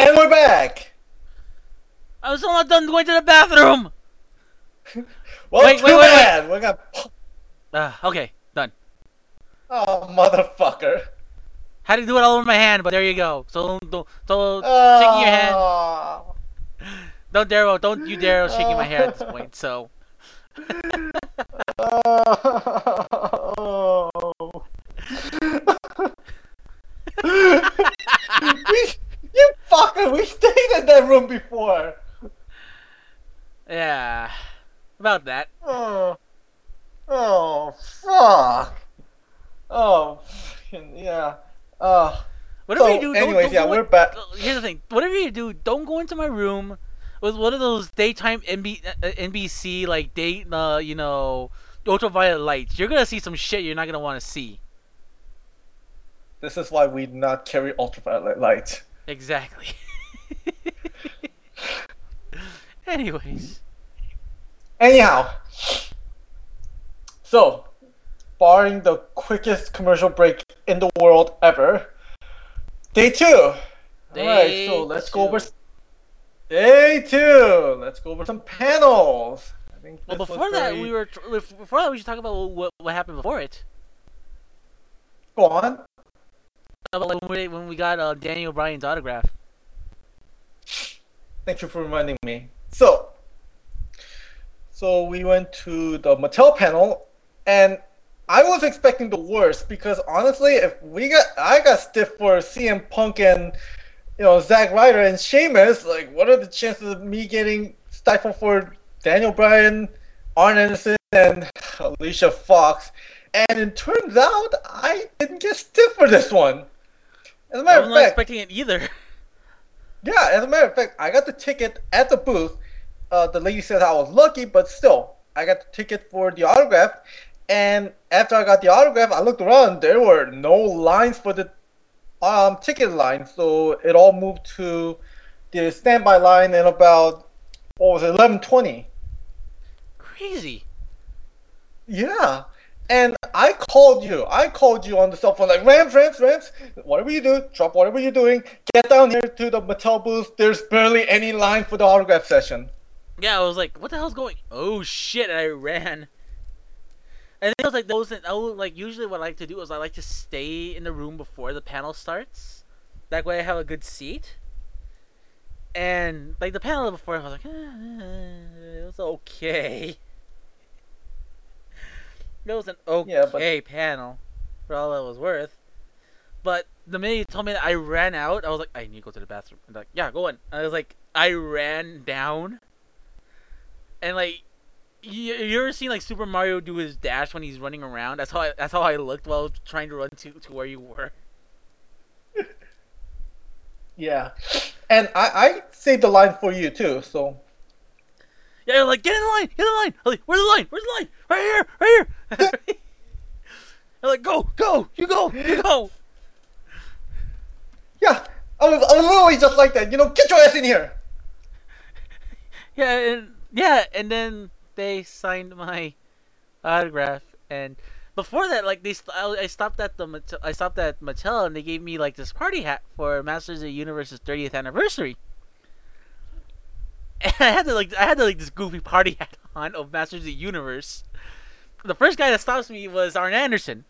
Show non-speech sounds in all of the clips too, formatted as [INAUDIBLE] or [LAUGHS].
And we're back. I was not done going to the bathroom. [LAUGHS] Well, Wait, too wait, wait, wait. bad. We got. Uh, okay, done. Oh, motherfucker. Had to do it all over my hand, but there you go. So don't, so shaking your hand. Oh. Don't dare, don't you dare shaking my hair at this point. So [LAUGHS] Oh. [LAUGHS] you fucker, we stayed in that room before. yeah, about that. Oh, oh, fuck. Oh, fucking, yeah. Oh, Whatever So, you do, don't, anyways, don't yeah, we're in- back. uh, Here's the thing: whatever you do, don't go into my room with one of those daytime NB, uh, NBC like day, uh, you know, ultraviolet lights. You're gonna see some shit you're not gonna want to see. this is why we not carry ultraviolet light. Exactly. [LAUGHS] Anyways, Anyhow, so, barring the quickest commercial break in the world ever, day two. Day Alright, so let's go over. Day two. Let's go over some panels. I think well, before that, very- we were before that we should talk about what what happened before it. Go on. When we when we got uh, Daniel Bryan's autograph. Thank you for reminding me. So, so we went to the Mattel panel, and I was expecting the worst because honestly, if we got, I got stiff for CM Punk and you know Zack Ryder and Sheamus. Like, what are the chances of me getting stifled for Daniel Bryan, Arn Anderson, and Alicia Fox? And it turns out I didn't get stiff for this one. As a matter was of not fact, expecting it either. [LAUGHS] yeah, as a matter of fact, I got the ticket at the booth. Uh, the lady said I was lucky, but still, I got the ticket for the autograph. And after I got the autograph, I looked around. There were no lines for the um, ticket line, so it all moved to the standby line in about what was it, eleven twenty. Crazy. Yeah. And I called you. I called you on the cell phone, like Rams, Rams, Rams. Whatever you do, drop whatever you're doing. Get down here to the Mattel booth. There's barely any line for the autograph session. Yeah, I was like, what the hell's going? Oh shit! I ran. And then I was like, those. I would, like usually what I like to do is I like to stay in the room before the panel starts. That way I have a good seat. And like the panel before, I was like, eh, it was okay. It was an okay Yeah, but- panel, for all it was worth. But the minute he told me that I ran out, I was like, I need to go to the bathroom. And like, yeah, go on. I was like, I ran down, and like, you, you ever seen like Super Mario do his dash when he's running around? That's how I, that's how I looked while I was trying to run to, to where you were. [LAUGHS] Yeah. And I, I saved the line for you too, so Yeah, you're like, get in the line, get in the line. I was like, where's the line? Where's the line? Right here, right here. [LAUGHS] I'm like, go, go, you go, you go. yeah. I was, I was literally just like that. You know, get your ass in here. [LAUGHS] Yeah, and yeah, and then they signed my autograph, and before that, like they, st- I I stopped at the I stopped at Mattel, and they gave me like this party hat for Masters of the Universe's 30th anniversary. And [LAUGHS] I had to like, I had to like this goofy party [LAUGHS] hat on of Masters of the Universe. The first guy that stops me was Arn Anderson.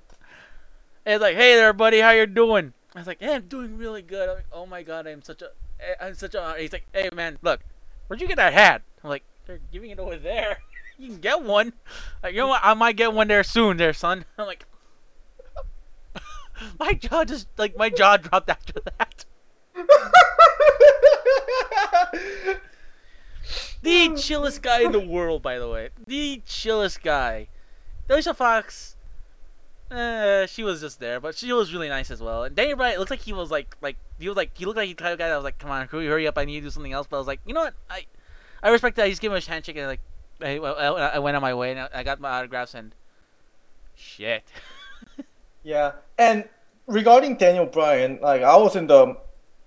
And it's like, hey there, buddy, how you doing? I was like, hey, I'm doing really good. I'm like, oh my god, I'm such a, eh, I'm such a. He's like, hey man, look, where'd you get that hat? I'm like, they're giving it over there. [LAUGHS] You can get one. Like, you know what? I might get one there soon, there, son. I'm like, my jaw just like my jaw dropped after that. The chillest guy in the world, by the way. The chillest guy. Alicia Fox. Uh, she was just there, but she was really nice as well. And Daniel Bryan, it looked like he was like, like he was like, he looked like the kind of guy that was like, "Come on, hurry, hurry up! I need to do something else." But I was like, you know what? I, I respect that. I just gave him a handshake and like, I, I, I went on my way and I, I got my autographs and, shit. [LAUGHS] Yeah, and regarding Daniel Bryan, like I was in the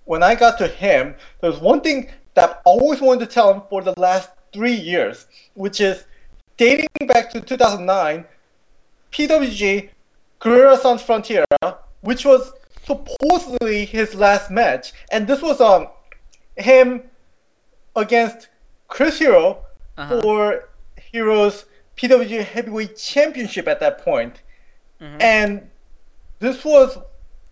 when I got to him, there's one thing that I've always wanted to tell him for the last three years, which is dating back to 2009, PWG Guerrero Sans Frontiera, which was supposedly his last match, and this was um him against Chris Hero Uh-huh. for Hero's PWG Heavyweight Championship at that point. Mhm. And this was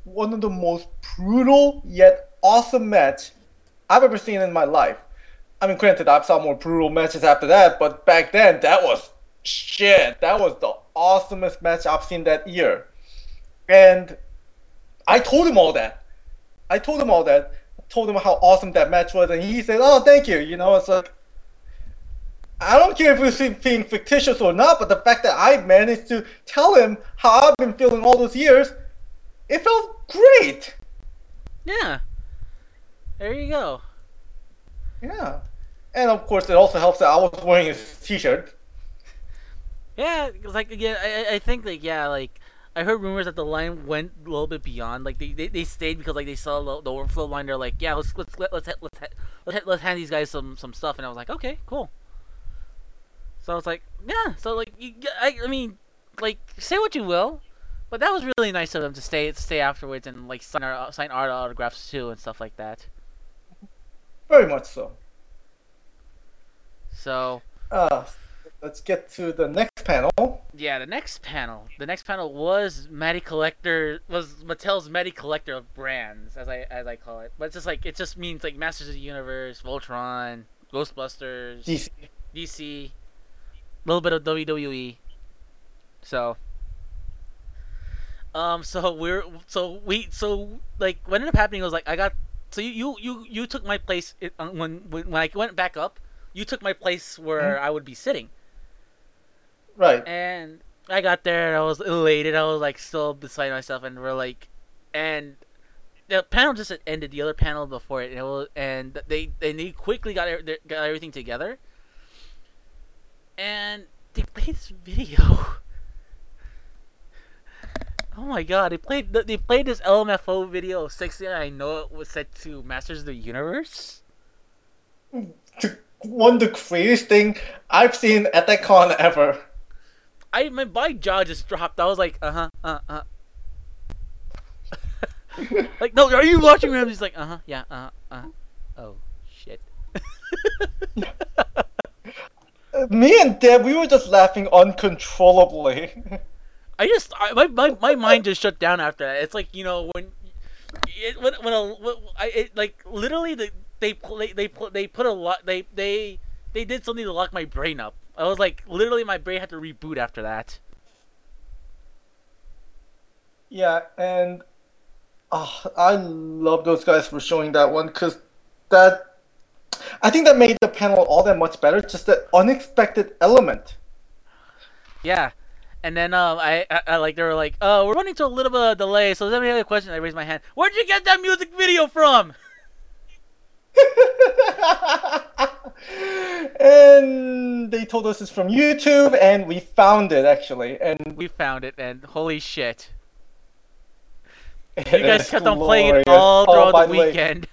one of the most brutal yet awesome match I've ever seen in my life. I mean, granted, I've saw more brutal matches after that, but back then, that was shit. That was the awesomest match I've seen that year. And I told him all that. I told him all that. I told him how awesome that match was, and he said, "Oh, thank you." You know, it's like I don't care if it was being fictitious or not, but the fact that I managed to tell him how I've been feeling all those years, it felt great. Yeah. There you go. Yeah. And of course, it also helps that I was wearing his t-shirt. Yeah, like again, I I- I think like yeah, like I heard rumors that the line went a little bit beyond. Like they, they, they stayed because like they saw the, the overflow line. They're like, yeah, let's let's let, let's let's let's, let's, let's hand these guys some some stuff. And I was like, okay, cool. So I was like, yeah. So like, you, I I mean, like say what you will, but that was really nice of them to stay stay afterwards and like sign our sign art autographs too and stuff like that. Very much so. So Uh, let's get to the next panel. Yeah, the next panel. The next panel was Matty Collector was Mattel's Matty Collector of brands, as I as I call it. But it's just like it just means like Masters of the Universe, Voltron, Ghostbusters, DC. DC, a little bit of WWE. So um so we're so we so like what ended up happening was like I got so you you you, you took my place it, uh, when, when when I went back up, you took my place where I would be sitting. Right. And I got there, and I was elated. I was like still beside myself, and we're like, and the panel just ended. The other panel before it, and it was, and they and they quickly got e- got everything together, and they played this video. Oh my god! They played they played this LMFAO video of sixty. I know it was set to Masters of the Universe. One of the craziest thing I've seen at that con ever. I my, my jaw just dropped. I was like, uh huh, uh uh. [LAUGHS] like, no, are you watching Ramsey's like, uh huh, yeah, uh huh, uh. Oh shit. [LAUGHS] Me and Deb, we were just laughing uncontrollably. [LAUGHS] I just I, my, my my mind just shut down after that. It's like you know when it when when a when, I it like literally the, they they they they put a lot they they they did something to lock my brain up. I was like literally my brain had to reboot after that. Yeah, and oh, I love those guys for showing that one because that I think that made the panel all that much better. Just that unexpected element. Yeah. And then um, I, I, I like they were like, oh, we're running to a little bit of a delay. So, is there any other question? I raised my hand. Where'd you get that music video from? [LAUGHS] and they told us it's from YouTube, and we found it actually. And We found it, and holy shit, [LAUGHS] you guys kept on playing it all Oh, throughout by the weekend.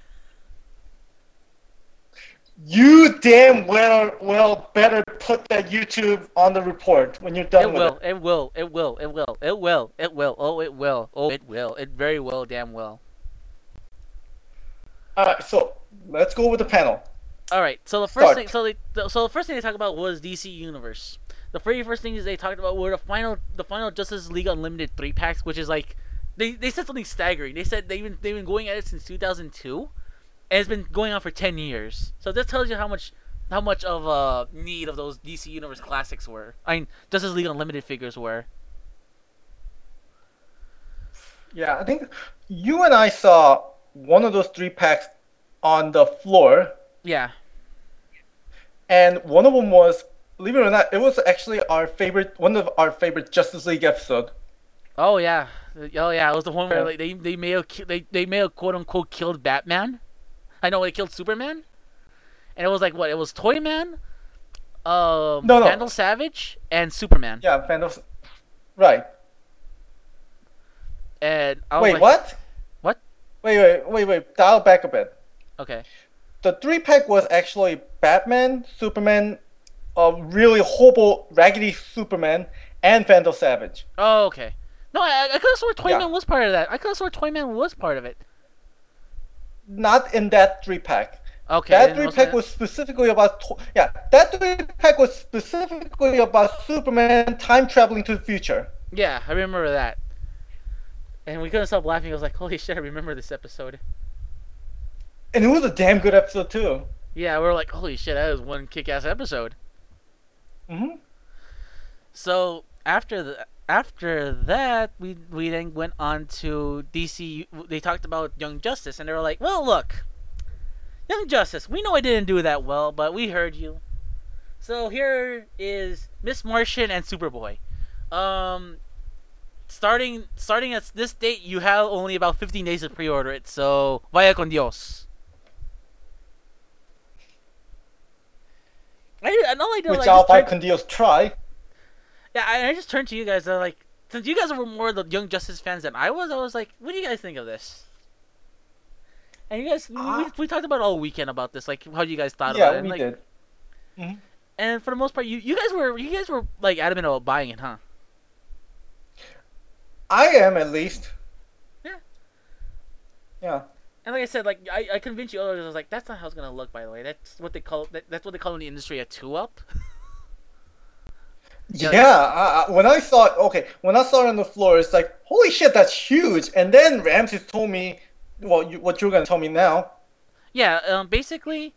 You damn well well better put that YouTube on the report when you're done It with will, it will, it will, it will, it will, it will. Oh, it will. Oh, it will. It very well. damn well. Alright, so let's go with the panel. All right. So the first Start. thing, so they, the, so the first thing they talked about was DC Universe. The very first things they talked about were the final, the final Justice League Unlimited three packs, which is like, they, they said something staggering. They said they've been they've been going at it since 2002, and it's been going on for 10 years. So that tells you how much how much of a need of those DC Universe classics were. I mean, Justice League Unlimited figures were. Yeah, I think you and I saw one of those three packs on the floor, Yeah. and one of them was, believe it or not, it was actually our favorite, one of our favorite Justice League episode. Oh yeah. Oh yeah. It was the one where like they they may have they they may have quote unquote killed Batman. I know they killed Superman. And it was like what? It was Toyman, um, No, no. Vandal Savage, and Superman. Yeah, Vandals. Right. And I was Wait, like, what? What? Wait, wait, wait, wait. Dial back a bit. Okay. The three pack was actually Batman, Superman, a really horrible, raggedy Superman, and Vandal Savage. Oh, okay. No, I, I could have sworn Toyman Yeah. was part of that. I could have swore Toyman was part of it. Not in that three pack. Okay. That three pack was specifically about yeah. That three pack was specifically about Superman time traveling to the future. Yeah, I remember that. And we couldn't stop laughing. I was like, "Holy shit! I remember this episode." And it was a damn good episode too. Yeah, we were like, "Holy shit! That was one kick-ass episode." hmm So after the after that, we we then went on to DC. They talked about Young Justice, and they were like, "Well, look, Young Justice. We know I didn't do that well, but we heard you. So here is Miss Martian and Superboy. Um, starting starting at this date, you have only about 15 days to pre-order it. So vaya con Dios." I, and all I know, Which like, I'll turned- Condios try. Yeah, I, I just turned to you guys. Uh, like, since you guys were more the Young Justice fans than I was, I was like, what do you guys think of this? And you guys, we, Ah. we talked about all weekend about this, like how you guys thought Yeah, about it. And, we like, did. and for the most part, you, you guys were you guys were like adamant about buying it, huh? I am at least. Yeah. Yeah. And like I said, like I, I convinced you earlier. I was like, that's not how it's gonna look. By the way, that's what they call that, that's what they call in the industry a two up. [LAUGHS] Yeah, Yeah. I, when I saw it, okay, when I saw it on the floor, it's like, holy shit, that's huge. And then Ramses told me, well, you, what you're gonna tell me now. Yeah, um, basically,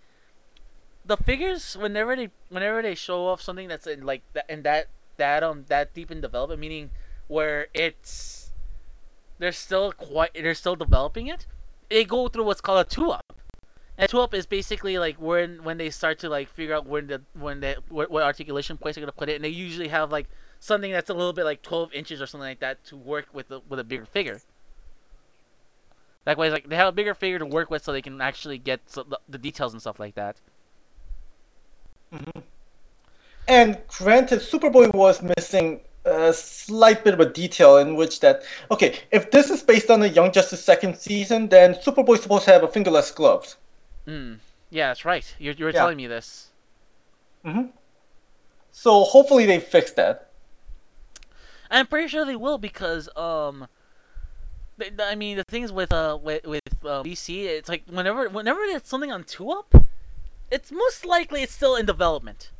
the figures whenever they whenever they show off something that's in like that and that that um that deep in development, meaning where it's they're still quite they're still developing it, they go through what's called a two up. Two up is basically like when when they start to like figure out when the when the what, what articulation place they're gonna put it, and they usually have like something that's a little bit like twelve inches or something like that to work with with a bigger figure. That way, like they have a bigger figure to work with, so they can actually get the, the details and stuff like that. Mm-hmm. And granted, Superboy was missing a slight bit of a detail in which that, okay, if this is based on the Young Justice second season, then Superboy's supposed to have a fingerless gloves. Mm. Yeah, that's right. You you were Yeah. telling me this. hmm So hopefully they fix that. I'm pretty sure they will because um, th- th- I mean the things with uh with with uh, DC, it's like whenever whenever it's something on two up, it's most likely it's still in development.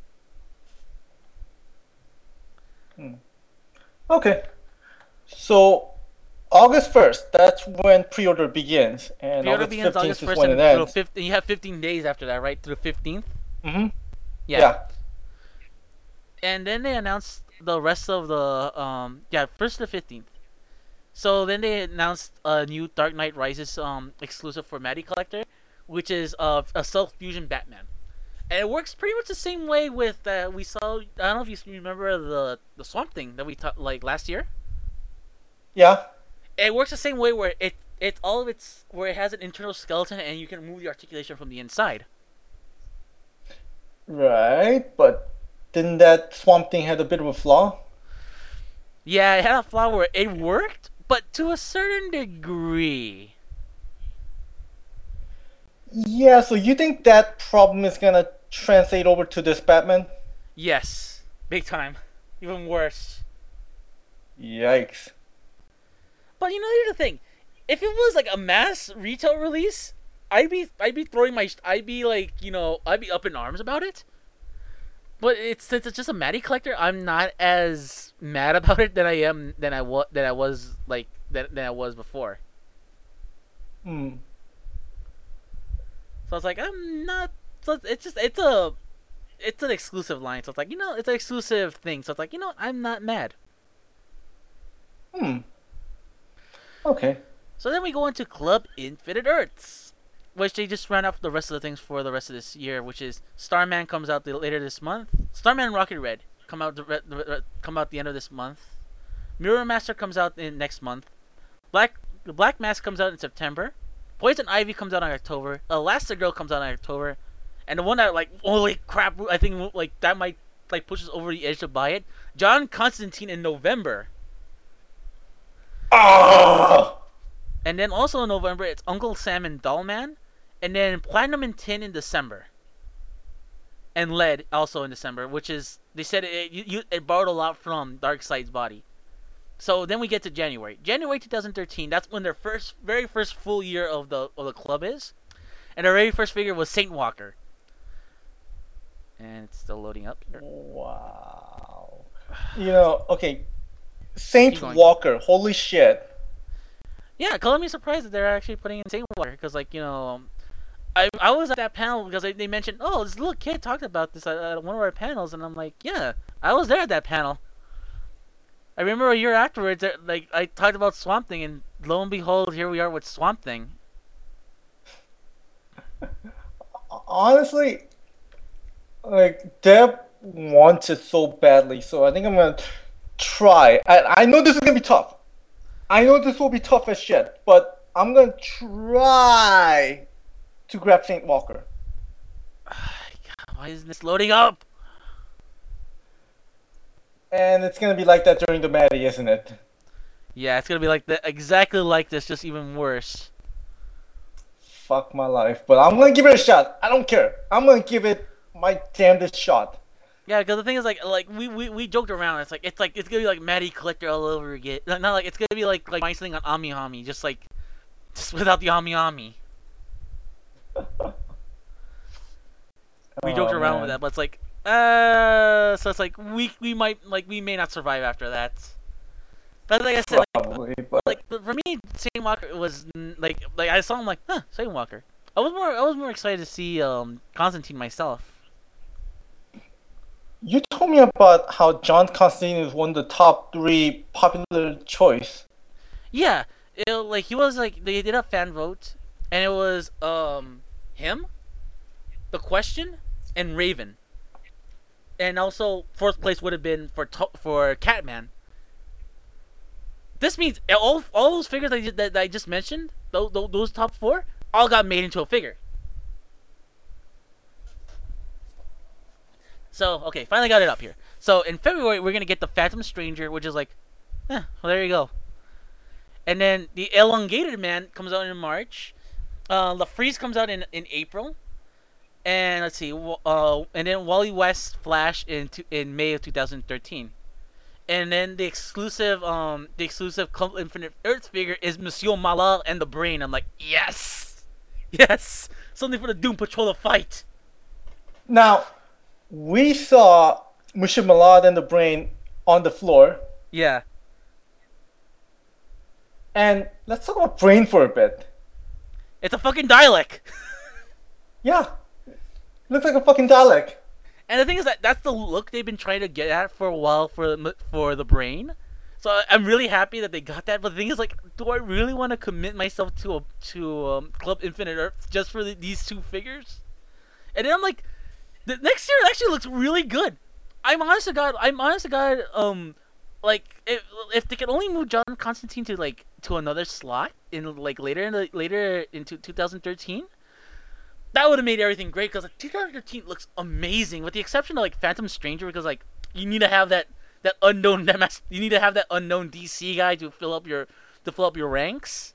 Okay. So August 1st, that's when pre-order begins. And Pre-order August begins 15th August is first, when and it ends. 15, you have 15 days after that, right? Through 15th. Mm-hmm. Yeah. yeah. And then they announced the rest of the um yeah first to 15th. So then they announced a new Dark Knight Rises um exclusive for Matty Collector, which is uh, a self fusion Batman, and it works pretty much the same way with uh, we saw. I don't know if you remember the the Swamp Thing that we taught like last year. Yeah. It works the same way where it it all of its where it has an internal skeleton and you can move the articulation from the inside. Right, but didn't that Swamp Thing had a bit of a flaw? Yeah, it had a flaw where it worked, but to a certain degree. Yeah, so you think that problem is gonna translate over to this Batman? Yes, big time. Even worse. Yikes. But you know, here's the thing: if it was like a mass retail release, I'd be I'd be throwing my I'd be like you know I'd be up in arms about it. But it's since it's just a Matty collector, I'm not as mad [LAUGHS] about it than I am than I was than I was like than, than I was before. Hmm. So I was like I'm not. So it's- it's just it's a it's an exclusive line. So it's like you know it's an exclusive thing. So it's like you know I'm not mad. Hmm. Okay. So then we go into Club Infinite Earths, which they just ran off the rest of the things for the rest of this year, which is Starman comes out the, later this month. Starman and Rocket Red come out the, the, come out the end of this month. Mirror Master comes out in next month. Black the Black Mask comes out in September. Poison Ivy comes out in October. Elastigirl comes out in October. And the one that like holy crap, I think like that might like pushes over the edge to buy it. John Constantine in November. Ah! And then also in November, it's Uncle Sam and Dollman. And then Platinum and Tin in December. And Lead also in December, which is, they said it, you, it borrowed a lot from Darkseid's body. So then we get to January. January 2013, that's when their first, very first full year of the of the club is. and our very first figure was Saint Walker. And it's still loading up. Wow. You know, okay. Saint Walker, holy shit. Yeah, color me surprised that they're actually putting in Saint Walker because, like, you know, I I was at that panel because they, they mentioned, oh, this little kid talked about this at, at one of our panels, and I'm like, yeah, I was there at that panel. I remember a year afterwards, uh, like, I talked about Swamp Thing, and lo and behold, here we are with Swamp Thing. [LAUGHS] Honestly, like Deb wants it so badly, so I think I'm gonna try. I, I know this is gonna be tough. I know this will be tough as shit, but I'm gonna try to grab Saint Walker. [SIGHS] Why isn't this loading up? And it's gonna be like that during the Matty, isn't it? Yeah, it's gonna be like the exactly like this, just even worse. Fuck my life. But I'm gonna give it a shot. I don't care. I'm gonna give it my damnedest shot. Yeah, because the thing is, like, like we, we, we joked around. It's like it's like it's gonna be like Matty Collector all over again. Not [LAUGHS] not like it's gonna be like like my thing on Ami Ami, just like [LAUGHS] just without the Ami Ami. We [LAUGHS] Oh, joked around with that, but it's like, uh, so it's like we we might like we may not survive after that. But like I said, like, Probably, but like for me, Saint Walker was like like I saw him like, huh, Walker. I was more I was more excited to see um Constantine myself. You told me about how John Constantine is one of the top three popular choice. Yeah, it, like he was like they did a fan vote, and it was um him, the question, and Raven. And also fourth place would have been for for Catman. This means all all those figures that I, that, that I just mentioned, those, those top four, all got made into a figure. So okay, finally got it up here. So in February we're gonna get the Phantom Stranger, which is like, eh, well there you go. And then the Elongated Man comes out in March. Uh, La Freeze comes out in, in April. And let's see, uh, and then Wally West Flash in in May of 2013. And then the exclusive um the exclusive Infinite Earth figure is Monsieur Mallah and the Brain. I'm like, yes, [LAUGHS] yes, something for the Doom Patrol to fight. Now, we saw Monsieur Mallah and the Brain on the floor, Yeah, and let's talk about Brain for a bit. it's a fucking Dalek. [LAUGHS] Yeah, looks like a fucking Dalek. And the thing is that that's the look they've been trying to get at for a while for the, for the brain. So I'm really happy that they got that. But the thing is, like, do I really want to commit myself to a to um, Club Infinite Earth just for the, these two figures? And then I'm like, the next year actually looks really good. I'm honest to God, I'm honest to God, um, like if if they could only move John Constantine to like to another slot in like later in the later into 2013 that would have made everything great because like 2013 looks amazing with the exception of like Phantom Stranger because like you need to have that that unknown [LAUGHS] you need to have that unknown DC guy to fill up your to fill up your ranks.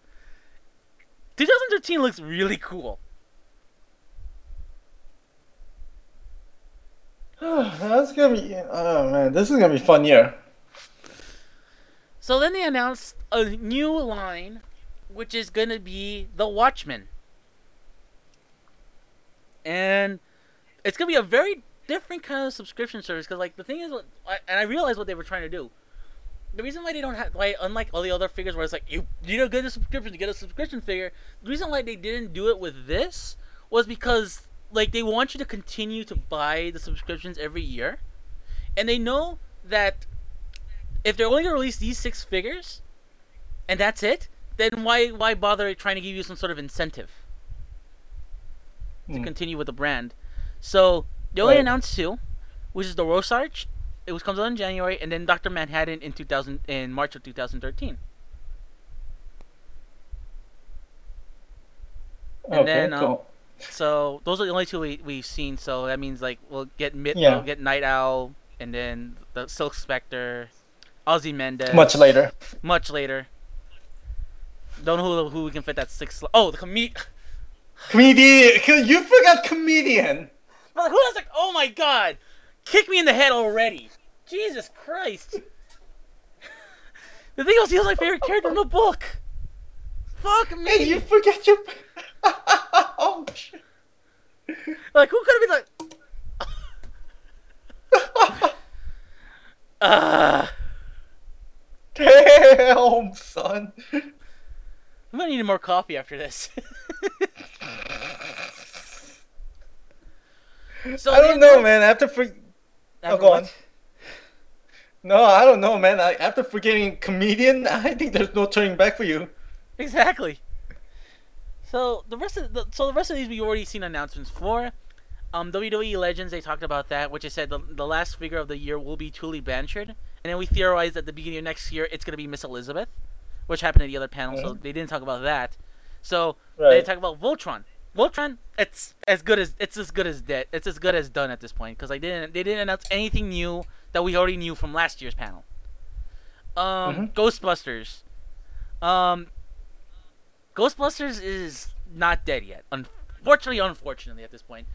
2013 looks really cool. [SIGHS] That's gonna be. Oh man, this is gonna be fun year. So then they announced a new line, which is gonna be the Watchmen, and it's gonna be a very different kind of subscription service. Because like the thing is, and I realized what they were trying to do. The reason why they don't have, why unlike all the other figures where it's like you you to get a subscription to get a subscription figure, the reason why they didn't do it with this was because like they want you to continue to buy the subscriptions every year, and they know that if they're only gonna release these six figures, and that's it, then why why bother trying to give you some sort of incentive to Hmm. continue with the brand? So they only Right. announced two, which is the Rorschach, it was comes out in January, and then Doctor Manhattan in 2000 in March of 2013. And okay, then, uh, cool. So those are the only two we we've seen. So that means like we'll get mid, Yeah. we'll get Nite Owl, and then the Silk Spectre, Ozymandias. Much later. Much later. Don't know who who we can fit that six. sl- Oh, the [SIGHS] comedian. Comedian. You forgot comedian. But who was like, oh my god, kick me in the head already. Jesus Christ. [LAUGHS] the thing was, he was my favorite character in the book. Fuck me. Hey, you forget your. [LAUGHS] oh, shit. Like, who could have been like, uh, [LAUGHS] Damn, son. I'm gonna need more coffee after this. [LAUGHS] so I don't know, man. After for after go what? on. no, I don't know, man. I, after forgetting comedian, I think there's no turning back for you. Exactly. So the rest of the so the rest of these we've already seen announcements for. Um, WWE Legends they talked about that, which I said the, the last figure of the year will be Tully Blanchard, and then we theorized at the beginning of next year it's gonna be Miss Elizabeth, which happened at the other panel, so Mhm. they didn't talk about that. So they Right. talk about Voltron. Voltron, it's as good as it's as good as dead. It's as good as done at this point because they didn't they didn't announce anything new that we already knew from last year's panel. Um, Mhm. Ghostbusters. Um, Ghostbusters is not dead yet. Unfortunately, unfortunately at this point,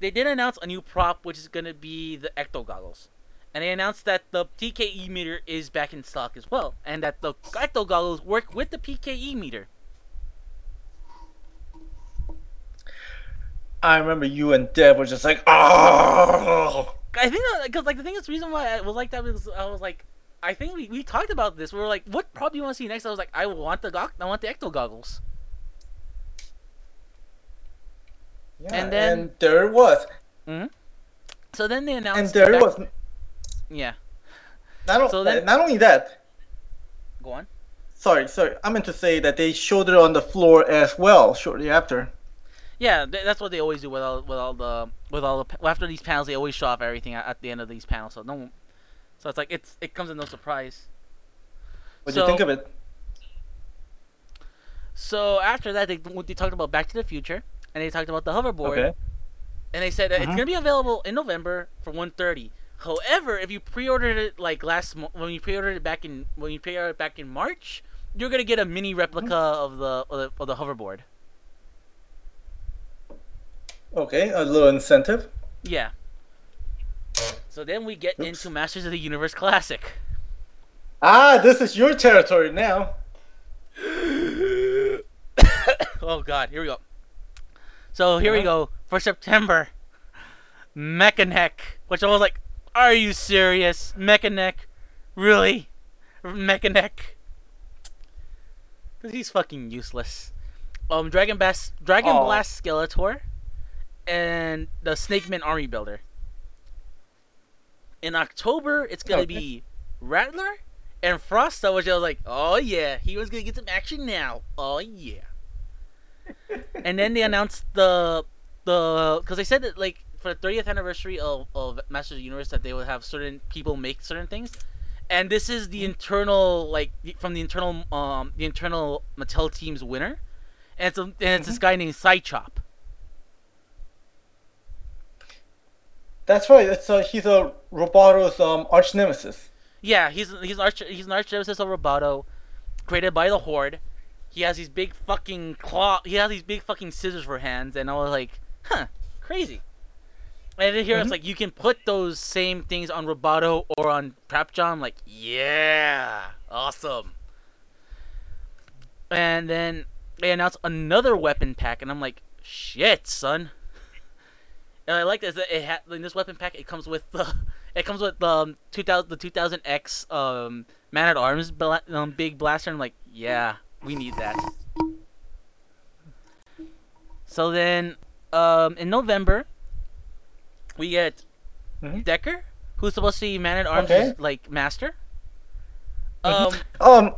they did announce a new prop, which is gonna be the Ecto goggles, and they announced that the PKE meter is back in stock as well, and that the Ecto goggles work with the PKE meter. I remember you and Dev were just like, oh. I think because like the thing is the reason why I was like that was I was like I think we, we talked about this. We were like, what prop do you want to see next? I was like, I want the gog- I want the Ecto goggles. Yeah, And then- and there it was, mm-hmm. So then they announced. and there back- was. Yeah, Not, o- So then- not only that. go on. Sorry, sorry. I meant to say that they showed it on the floor as well shortly after. Yeah, th- that's what they always do with all with all the with all the after these panels. They always show off everything at, at the end of these panels. So no, so it's like it's it comes as no surprise. What do So- you think of it? So after that, they they talked about Back to the Future, and they talked about the hoverboard, Okay. and they said that it's Mhm. gonna be available in November for 130. However, if you pre-ordered it like last when you pre-ordered it back in when you pre-ordered it back in March, you're gonna get a mini replica of the of the, of the hoverboard. Okay, a little incentive. Yeah. So then we get Oops. into Masters of the Universe Classic. Ah, this is your territory now. [COUGHS] oh God, here we go. So here we go for September. Mekaneck, which I was like, "Are you serious, Mekaneck? Really, Mekaneck?" Because he's fucking useless. Um, Dragon Blast, Dragon Aw. Blast Skeletor, and the Snake Man Army Builder. In October, it's gonna Okay. be Rattlor and which I was like, "Oh yeah, he was gonna get some action now. Oh yeah." [LAUGHS] and then they announced the the because they said that like for the 30th anniversary of, of Masters of the Universe that they would have certain people make certain things, and this is the internal like from the internal um the internal Mattel team's winner, and it's a, and it's this guy named Psychop. That's right. It's uh, he's a Roboto's um arch nemesis. Yeah, he's he's an arch he's an arch nemesis of Roboto, created by the Horde. He has these big fucking claw. He has these big fucking scissors for hands, and I was like, huh, crazy. And then here it's Mhm. like you can put those same things on Roboto or on Trap Jaw. Like, yeah, awesome. And then they announced another weapon pack, and I'm like, shit, son. And I like this. that It ha- in this weapon pack, it comes with the, [LAUGHS] it comes with um 2000 the 2000X um man at arms bla- um, big blaster. I'm like, yeah, we need that. So then, um, in November, we get Mhm. Dekker, who's supposed to be man at arms, Okay. like master. Mhm. Um, Um,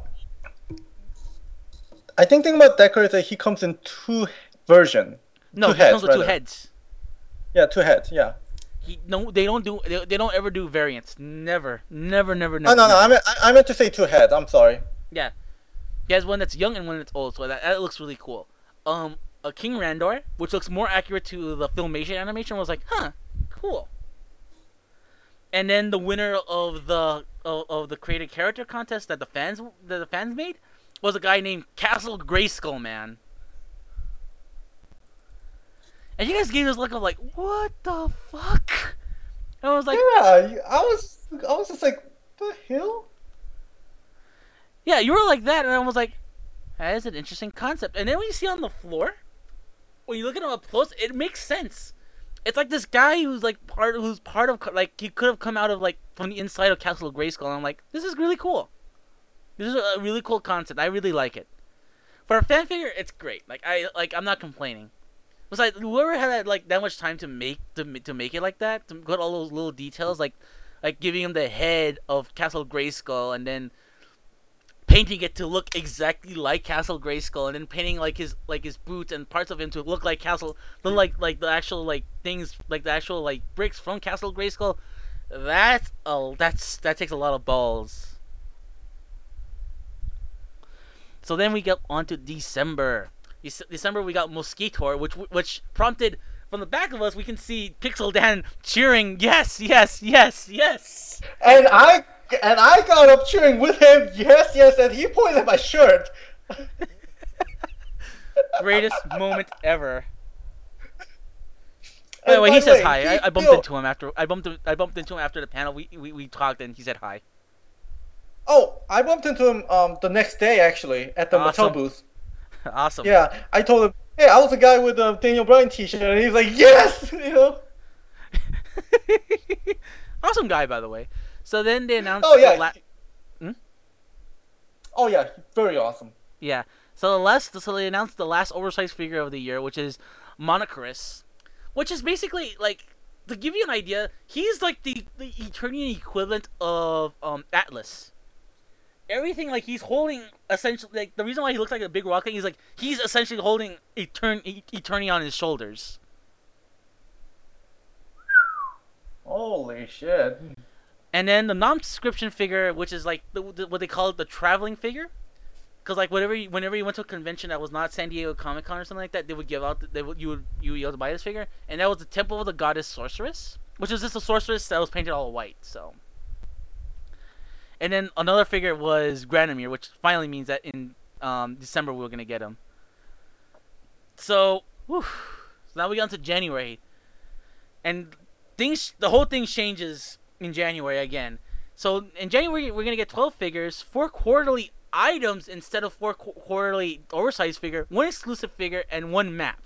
I think thing about Dekker is that he comes in two version. no, two he heads, comes with two heads. Yeah, two heads. Yeah. He no, they don't do they, they don't ever do variants. Never, never, never, Oh never. no, no. I meant I I meant to say two heads. I'm sorry. Yeah. He has one that's young and one that's old, so that, that looks really cool. Um, a King Randor, which looks more accurate to the filmation animation, was like, huh, cool. And then the winner of the of, of the created character contest that the fans that the fans made was a guy named Castle Grayskull Man. And you guys gave this look of like, what the fuck? And I was like, yeah, I was I was just like, the hell? Yeah, you were like that, and I was like, that is an interesting concept. And then when you see on the floor, when you look at him up close, it makes sense. It's like this guy who's like part who's part of like he could have come out of like from the inside of Castle Grayskull. And I'm like, this is really cool. This is a really cool concept. I really like it. For a fan figure, it's great. Like I like I'm not complaining. Besides, whoever had like that much time to make to to make it like that, to put all those little details, like like giving him the head of Castle Grayskull, and then painting it to look exactly like Castle Grayskull, and then painting like his like his boots and parts of him to look like Castle, look like like the actual like things like the actual like bricks from Castle Grayskull. That's oh that's that takes a lot of balls. So then we get on to December. December we got Mosquitor, which which prompted from the back of us we can see Pixel Dan cheering, yes, yes, yes, yes. And I and I got up cheering with him, yes, yes, and he pointed at my shirt. [LAUGHS] Greatest moment ever. By the way, he says hi. I, I, bumped into him after I bumped I bumped into him after the panel. We, we we talked and he said hi. Oh, I bumped into him um the next day actually at the awesome. Mattel booth. [LAUGHS] awesome. Yeah, I told him, hey, I was the guy with the Daniel Bryan T-shirt, and he's like, yes, [LAUGHS] you know. [LAUGHS] awesome guy, by the way. So then they announced. Oh yeah. La- hmm? Oh yeah, very awesome. Yeah. So the last, so they announced the last oversized figure of the year, which is Monochris, which is basically like to give you an idea, he's like the the Eternian equivalent of um Atlas. Everything like he's holding essentially like the reason why he looks like a big rock thing is like he's essentially holding Etern Eternia on his shoulders. Holy shit! And then the non-subscription figure, which is like the, the, what they call it, the traveling figure, because like whenever you, whenever you went to a convention that was not San Diego Comic Con or something like that, they would give out they would you would you would be able to buy this figure, and that was the Temple of the Goddess Sorceress, which is just a sorceress that was painted all white. So. And then another figure was Granamyr, which finally means that in um, December we are gonna get him. So, whew, so now we got into January, and things the whole thing changes in January again. So in January we're gonna get 12 figures, four quarterly items instead of four qu- quarterly oversized figure, one exclusive figure, and one map.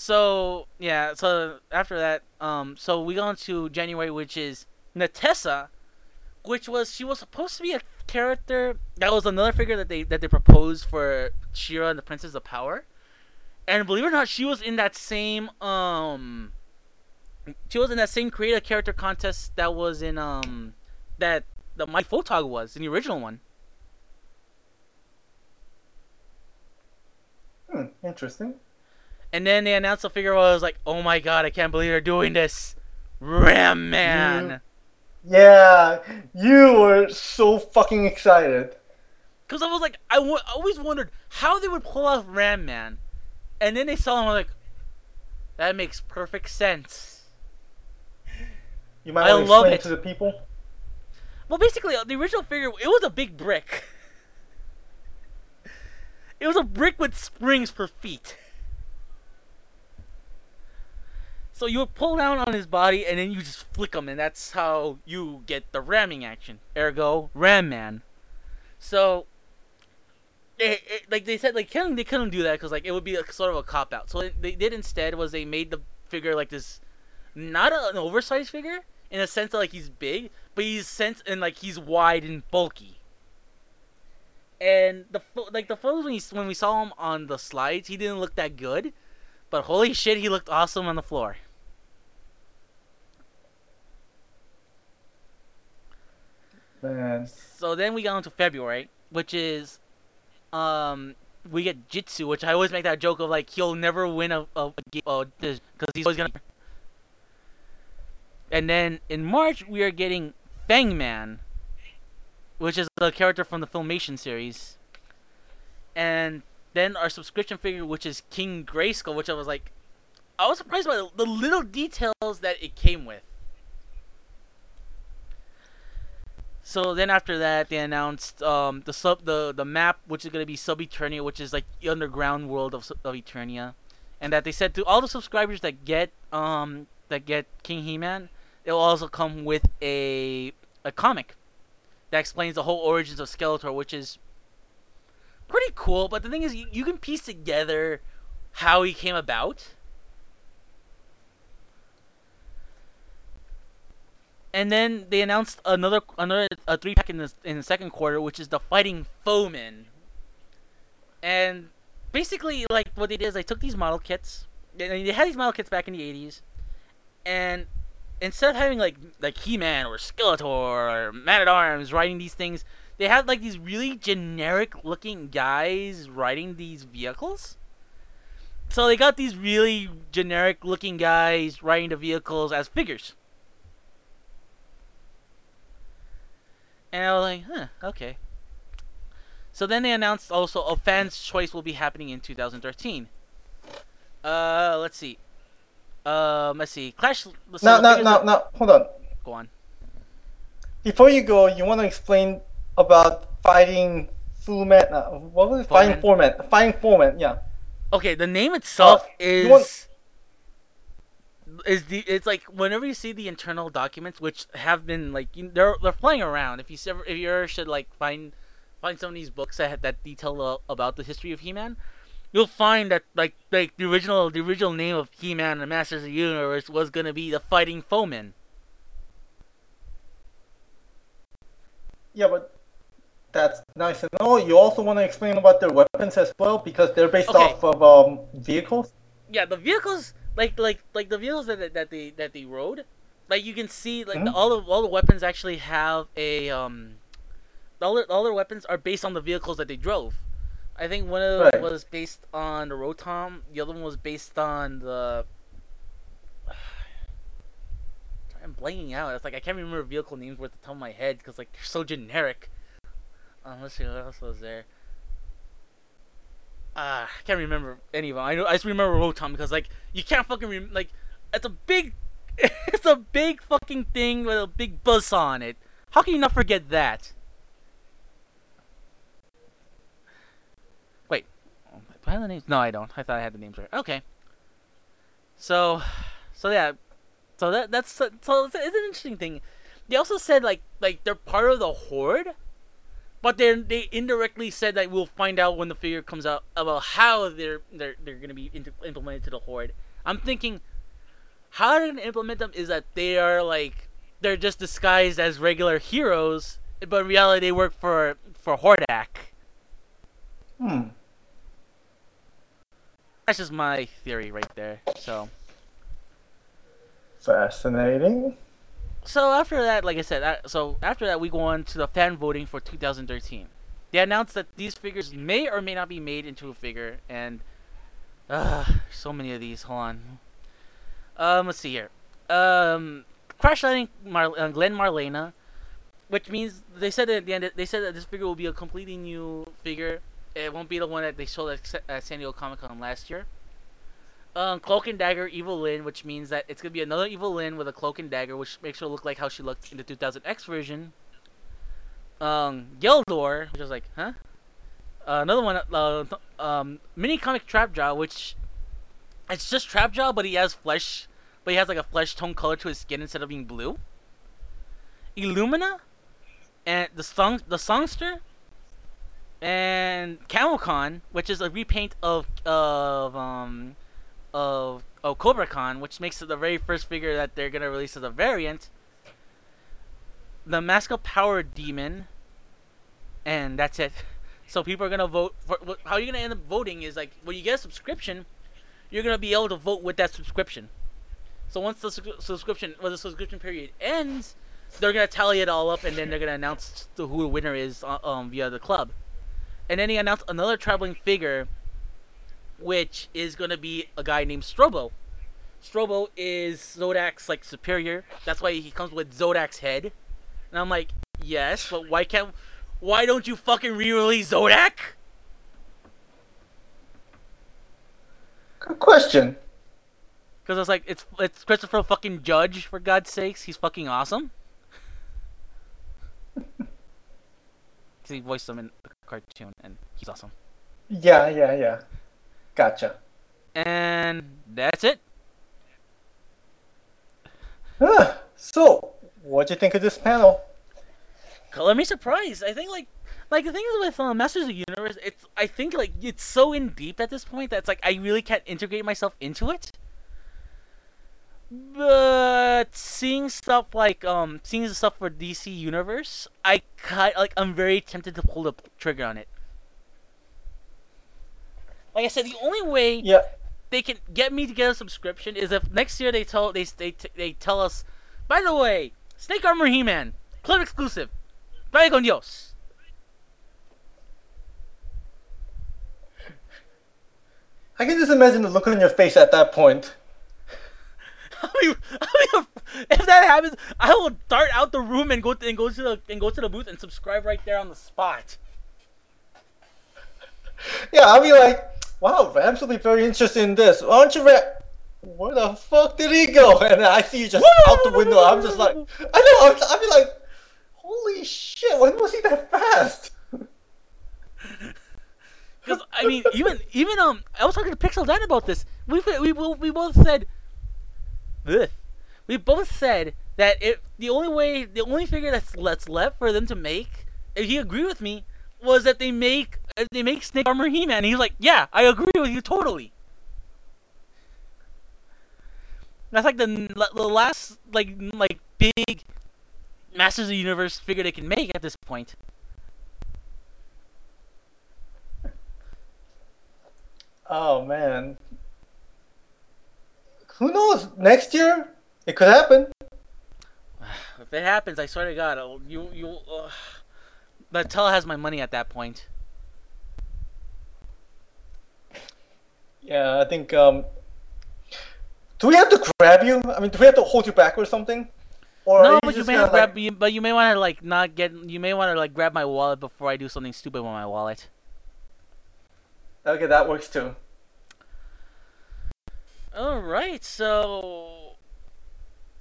So yeah, so after that, um, so we go into January, which is Netossa, which was she was supposed to be a character that was another figure that they that they proposed for She-Ra and the Princess of Power, and believe it or not, she was in that same um she was in that same create a character contest that was in um that the Mike Photog was in the original one. Hmm, interesting. And then they announced the figure I was like, oh my god, I can't believe they're doing this. Ram Man. yeah, you were so fucking excited. Cause I was like, I, w- I always wondered how they would pull off Ram Man, and then they saw him I'm like, that makes perfect sense. You might I want to love explain it to the people. Well, basically, uh, the original figure it was a big brick. [LAUGHS] It was a brick with springs for feet. So you pull down on his body and then you just flick him, and that's how you get the ramming action. Ergo, Ram Man. So, it, it, like they said, like they couldn't do that because like it would be a, sort of a cop out. So what they did instead was they made the figure like this, not a, an oversized figure, in a sense that like he's big, but he's sense and like he's wide and bulky. And the like the photos when he, when we saw him on the slides, he didn't look that good, but holy shit, he looked awesome on the floor. Man. So then we got into February, which is, um, we get Jitsu, which I always make that joke of like he'll never win a, a, because he's always gonna and then in March, we are getting Fangman, which is a character from the Filmation series. And then our subscription figure, which is King Grayskull, which I was like, I was surprised by the little details that it came with. So then after that, they announced um, the sub the the map, which is gonna be Sub Eternia, which is like the underground world of of Eternia, and that they said to all the subscribers that get um that get King He-Man, it will also come with a a comic that explains the whole origins of Skeletor, which is pretty cool. But the thing is, you, you can piece together how he came about. And then they announced another another a three pack in the in the second quarter, which is the Fighting Foeman. And basically, like what they did is they took these model kits. They, they had these model kits back in the '80s, and instead of having like like He-Man or Skeletor or Man at Arms riding these things, they had like these really generic looking guys riding these vehicles. So they got these really generic looking guys riding the vehicles as figures. And I was like, huh, okay. So then they announced also a fan's choice will be happening in 2013. Uh, let's see. Um, let's see. Clash. Let's No, no, no, no. Hold on. Go on. Before you go, you want to explain about fighting Fullman? Uh, what was it? Fighting Foreman. Fighting Foreman. Yeah. Okay, the name itself you is is the it's like whenever you see the internal documents, which have been like you, they're they're flying around. If you ever if you ever should like find find some of these books that that detail about the history of He-Man, you'll find that like like the original the original name of He-Man and the Masters of the Universe was gonna be the Fighting Foeman. Yeah, but that's nice and know. You also want to explain about their weapons as well because they're based Okay. off of um, vehicles. yeah, the vehicles like like like the vehicles that that they that they rode, like you can see like the, Mhm. all of all the weapons actually have a um, all their, all their weapons are based on the vehicles that they drove. I think one of them Right. was based on the Roton, the other one was based on the. [SIGHS] I'm blanking out. It's like I can't remember vehicle names worth the top of my head because like they're so generic. Um, let's see what else was there. Ah, I can't remember any of them. I know I just remember Roton because like you can't fucking rem- like it's a big, [LAUGHS] it's a big fucking thing with a big buzz on it. How can you not forget that? Wait, do I have the names? No, I don't. I thought I had the names right. Okay. So, so yeah, so that that's so it's an interesting thing. They also said like like they're part of the horde, but they they indirectly said that we'll find out when the figure comes out about how they're they're they're gonna be implemented to the horde. I'm thinking, how they're gonna implement them is that they are like they're just disguised as regular heroes, but in reality they work for for Hordak. Hmm. That's just my theory right there. So. Fascinating. So after that, like I said, so after that we go on to the fan voting for 2013. They announced that these figures may or may not be made into a figure, and uh, so many of these. Hold on. Um, let's see here. Um, Crash Landing Mar- uh, Glenn Marlena, which means they said at the end they said that this figure will be a completely new figure. It won't be the one that they showed at, at San Diego Comic Con last year. Um, Cloak and Dagger Evil Lyn, which means that it's gonna be another Evil Lyn with a cloak and dagger, which makes her look like how she looked in the 2000X version. Um, Gildor, which was like, huh? Uh, another one, uh, um, mini comic Trapjaw, which it's just Trapjaw, but he has flesh, but he has like a flesh tone color to his skin instead of being blue. Illumina, and the song, the songster, and Camelcon, which is a repaint of of um of of Cobra Khan, which makes it the very first figure that they're gonna release as a variant. The Mask of Power Demon, and that's it. [LAUGHS] So people are gonna vote for how you're gonna end up voting is like when you get a subscription, you're gonna be able to vote with that subscription. So once the subscri- subscription, when the subscription period ends, they're gonna tally it all up, and then they're gonna announce the, who the winner is uh, um via the club. And then they announced another traveling figure which is gonna be a guy named Strobo. Strobo is Zodak's like superior. That's why he comes with Zodak's head. And I'm like, yes, but why can't? Why don't you fucking re-release Zodak? Good question. Because I was like, it's it's Christopher fucking Judge for God's sakes. He's fucking awesome. 'Cause [LAUGHS] he voiced him in the cartoon, and he's awesome. Yeah, yeah, yeah. Gotcha. And that's it. So, what'd you think of this panel? color me surprised. I think like like the thing is with um, Masters of the Universe, it's I think like it's so in deep at this point that it's like I really can't integrate myself into it. But seeing stuff like um seeing the stuff for DC Universe, I cut like I'm very tempted to pull the trigger on it. Like I said, the only way Yeah. they can get me to get a subscription is if next year they tell they they, they tell us, by the way, Snake Armor He-Man club exclusive, vaya con Dios. I can just imagine the look on your face at that point. [LAUGHS] I mean, [LAUGHS] I mean, if that happens, I will dart out the room and go to, and go to the and go to the booth and subscribe right there on the spot. [LAUGHS] Yeah, I'll be like, wow, Rams will be very interested in this. Why don't you Ram? Where the fuck did he go? [LAUGHS] And I see you just out the window. I'm just like, I know. I'm, be like, holy shit, when was he that fast? [LAUGHS] Because I mean, even even um, I was talking to Pixel Dan about this. We we we, we both said, Ugh. we both said that if the only way, the only figure that's that's left for them to make, if he agree with me, was that they make uh, they make Snake Armor He-Man. And he's like, yeah, I agree with you totally. That's like the the last like like big Masters of the Universe figure they can make at this point. Oh man. Who knows? Next year, it could happen. [SIGHS] If it happens, I swear to God, I'll- you you. Uh, Mattel has my money at that point. Yeah, I think. Um, do we have to grab you? I mean, do we have to hold you back or something? Or no, but you may grab, like- you, but you may want to like not get. You may want to like grab my wallet before I do something stupid with my wallet. Okay, that works too. All right, so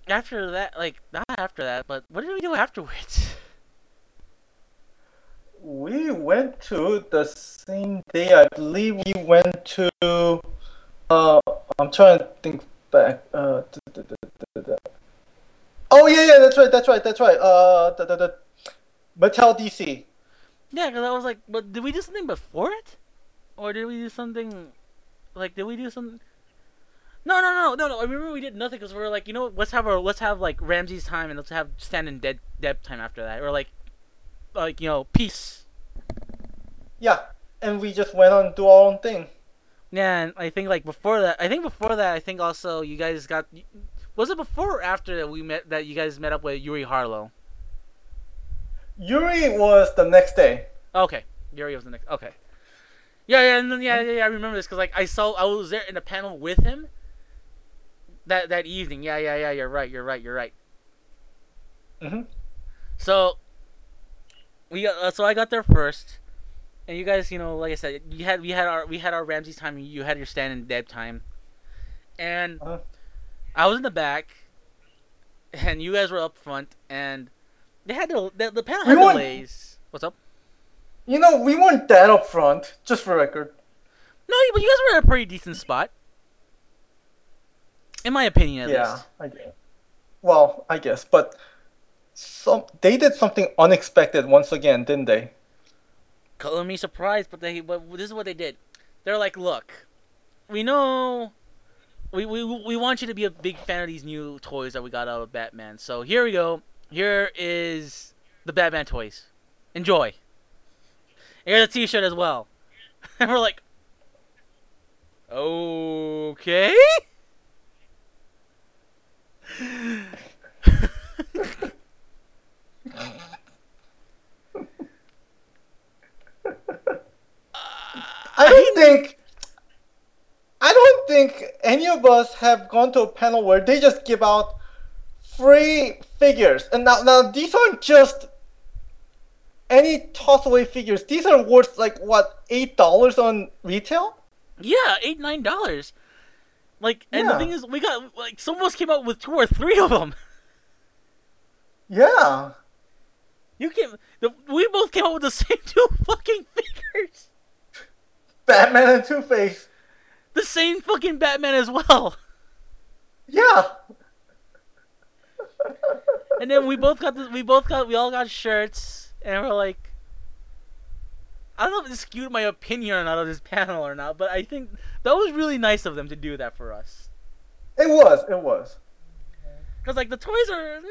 after that, like not after that, but what did we do afterwards? We went to the same day. I believe we went to. Uh, I'm trying to think back. Uh, duh, duh, duh. oh yeah, yeah, that's right, that's right, that's right. Uh, the the, the Mattel DC. Yeah, because I was like, but did we do something before it, or did we do something? Like, did we do something? No, no, no, no, no. I remember we did nothing because we were like, you know, let's have our let's have like Ramsey's time and let's have Stand and Dead time after that, or like, like you know, peace. Yeah, and we just went on to do our own thing. Yeah, and I think like before that, I think before that, I think also you guys got. Was it before or after that we met that you guys met up with Yuri Harlow? Yuri was the next day. Okay, Yuri was the next. Okay. Yeah, yeah, and then yeah, yeah, yeah I remember this because like I saw I was there in a panel with him. That that evening, yeah, yeah, yeah. You're right. You're right. You're right. hmm So we got, uh, so I got there first, and you guys, you know, like I said, you had we had our we had our Ramsey time. You had your stand and dead time, and Uh-huh. I was in the back, and you guys were up front, and they had the the, the panel had won. delays. What's up? You know, we weren't that up front, just for record. No, but you guys were in a pretty decent spot, in my opinion, at yeah, least. I guess. Well, I guess, but some they did something unexpected once again, didn't they? color me surprised, but they but this is what they did. They're like, look, we know we, we we want you to be a big fan of these new toys that we got out of Batman. So here we go. Here is the Batman toys. Enjoy. Here's a T-shirt as well. And [LAUGHS] we're like, okay. [LAUGHS] I don't think. I don't think any of us have gone to a panel where they just give out free figures. And now, now these aren't just any toss away figures. These are worth like what eight dollars on retail. Yeah, eight nine dollars. Like, and the thing is, we got like some of us came out with two or three of them. [LAUGHS] Yeah. You came, the, we both came out with the [LAUGHS] same two fucking figures. Batman and Two Face. The same fucking Batman as well. Yeah. And then we both got the, we both got we all got shirts and we're like I don't know if it skewed my opinion or not of this panel or not, but I think that was really nice of them to do that for us. It was. It was. Cause like the toys are eh,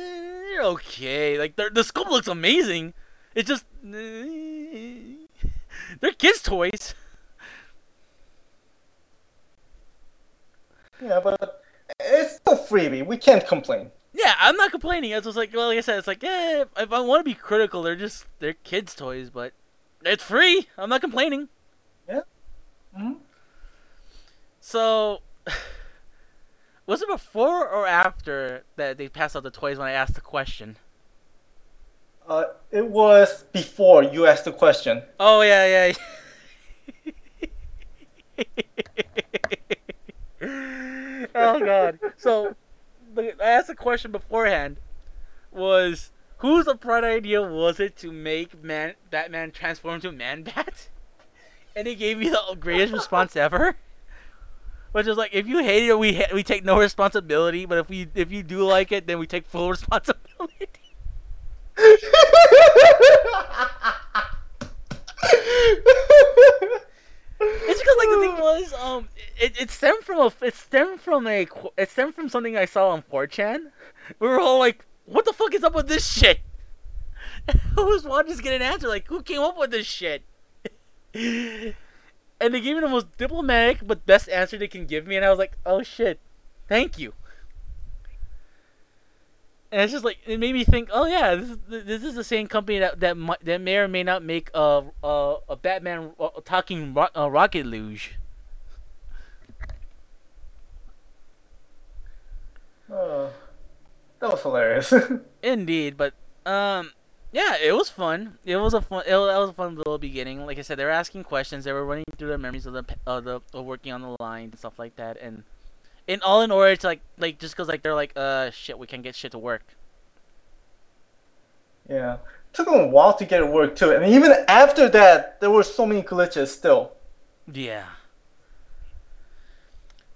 they're okay. Like the the scope looks amazing. It's just eh, they're kids' toys. Yeah, but it's still freebie. We can't complain. Yeah, I'm not complaining. It's just like well, like I said, it's like yeah. If, if I want to be critical, they're just they're kids' toys, but it's free. I'm not complaining. Yeah. hmm So, [SIGHS] was it before or after that they passed out the toys when I asked the question? Uh, it was before you asked the question. Oh yeah, yeah. [LAUGHS] oh god. So, the, I asked the question beforehand. Was whose bright idea was it to make man Batman transform into Man Bat? And he gave me the greatest response ever. Which is like, if you hate it, we ha- we take no responsibility. But if we if you do like it, then we take full [LAUGHS] responsibility. It's because like the thing was, um, it, it stemmed from a it stemmed from a it stemmed from something I saw on 4chan. We were all like, "What the fuck is up with this shit?" [LAUGHS] I was wanting to get an answer like, "Who came up with this shit?" [LAUGHS] and they gave me the most diplomatic but best answer they can give me, and I was like, "Oh shit, thank you." And it's just like it made me think, oh yeah, this is this is the same company that that mi- that may or may not make a a, a Batman uh, talking ro- uh, rocket luge. Oh, that was hilarious. [LAUGHS] Indeed, but um, yeah, it was fun. It was a fun. It was, that was a fun little beginning. Like I said, they were asking questions. They were running through their memories of the of the of working on the line and stuff like that. And in all in order to like like just cause like they're like uh shit we can't get shit to work. yeah, took them a while to get it work too, and even after that, there were so many glitches still. Yeah.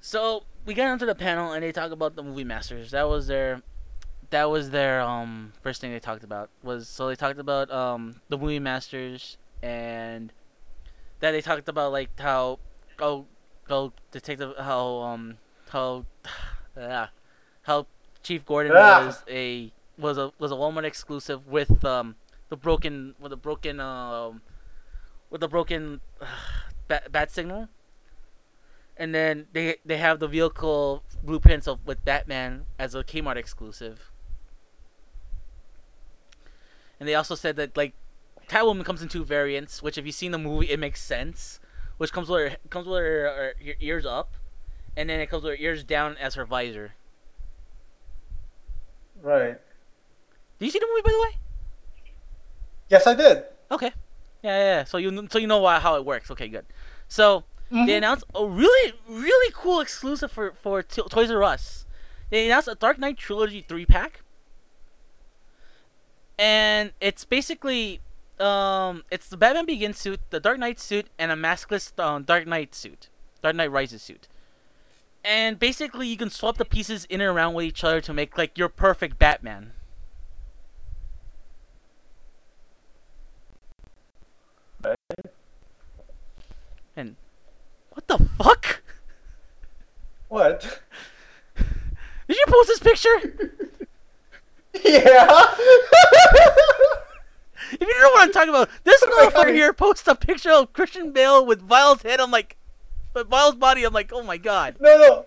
So we got onto the panel and they talk about the movie masters. That was their that was their um first thing they talked about was so they talked about um the movie masters and that they talked about like how oh go detective how um how [SIGHS] yeah how Chief Gordon Ah. was a was a was a Walmart exclusive with um the broken with the broken um with the broken [SIGHS] bat, bat signal and then they they have the vehicle blueprints of with Batman as a Kmart exclusive. And they also said that like Catwoman comes in two variants, which if you've seen the movie, it makes sense. Which comes with her comes with her, her, her ears up, and then it comes with her ears down as her visor. Right. Did you see the movie by the way? Yes, I did. Okay. Yeah, yeah. yeah. So you so you know why, how it works. Okay, good. So Mhm. they announced a really really cool exclusive for for T- Toys R Us. They announced a Dark Knight trilogy three pack, and it's basically um it's the Batman Begins suit, the Dark Knight suit, and a maskless um, Dark Knight suit, Dark Knight Rises suit. And basically, you can swap the pieces in and around with each other to make like your perfect Batman. And what the fuck? What? Did you post this picture? [LAUGHS] Yeah. [LAUGHS] If you don't know what I'm talking about, this motherfucker here posts a picture of Christian Bale with Vile's head. I'm like, but Vile's body. I'm like, oh my god. no, no.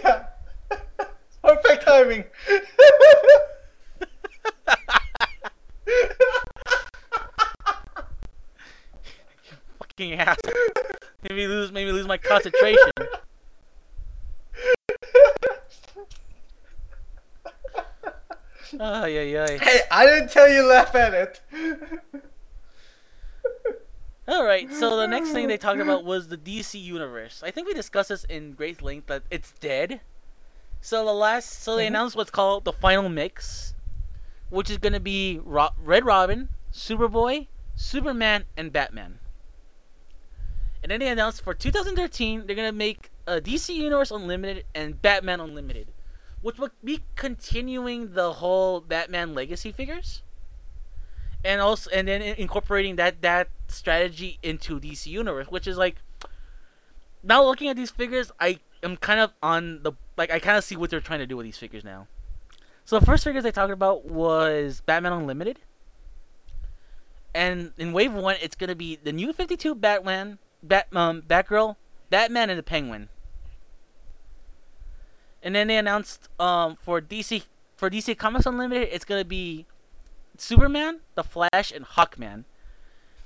Yeah. [LAUGHS] Perfect timing. Fucking ass. Made me lose. Made me lose my concentration. Oh yeah, yeah. hey, I didn't tell you laugh at it. [LAUGHS] All right. So the next thing they talked about was the DC universe. I think we discussed this in great length that it's dead. So the last, so they Mhm. announced what's called the final mix, which is gonna be Ro- Red Robin, Superboy, Superman, and Batman. And then they announced for 2013 they're gonna make a DC Universe Unlimited and Batman Unlimited, which will be continuing the whole Batman Legacy figures, and also and then incorporating that that strategy into DC Universe, which is like now looking at these figures, I am kind of on the like I kind of see what they're trying to do with these figures now. So the first figures they talked about was Batman Unlimited, and in Wave One, it's gonna be the new Fifty Two Batman, Bat um, Batgirl, Batman, and the Penguin. And then they announced um for DC for DC Comics Unlimited, it's gonna be Superman, the Flash, and Hawkman.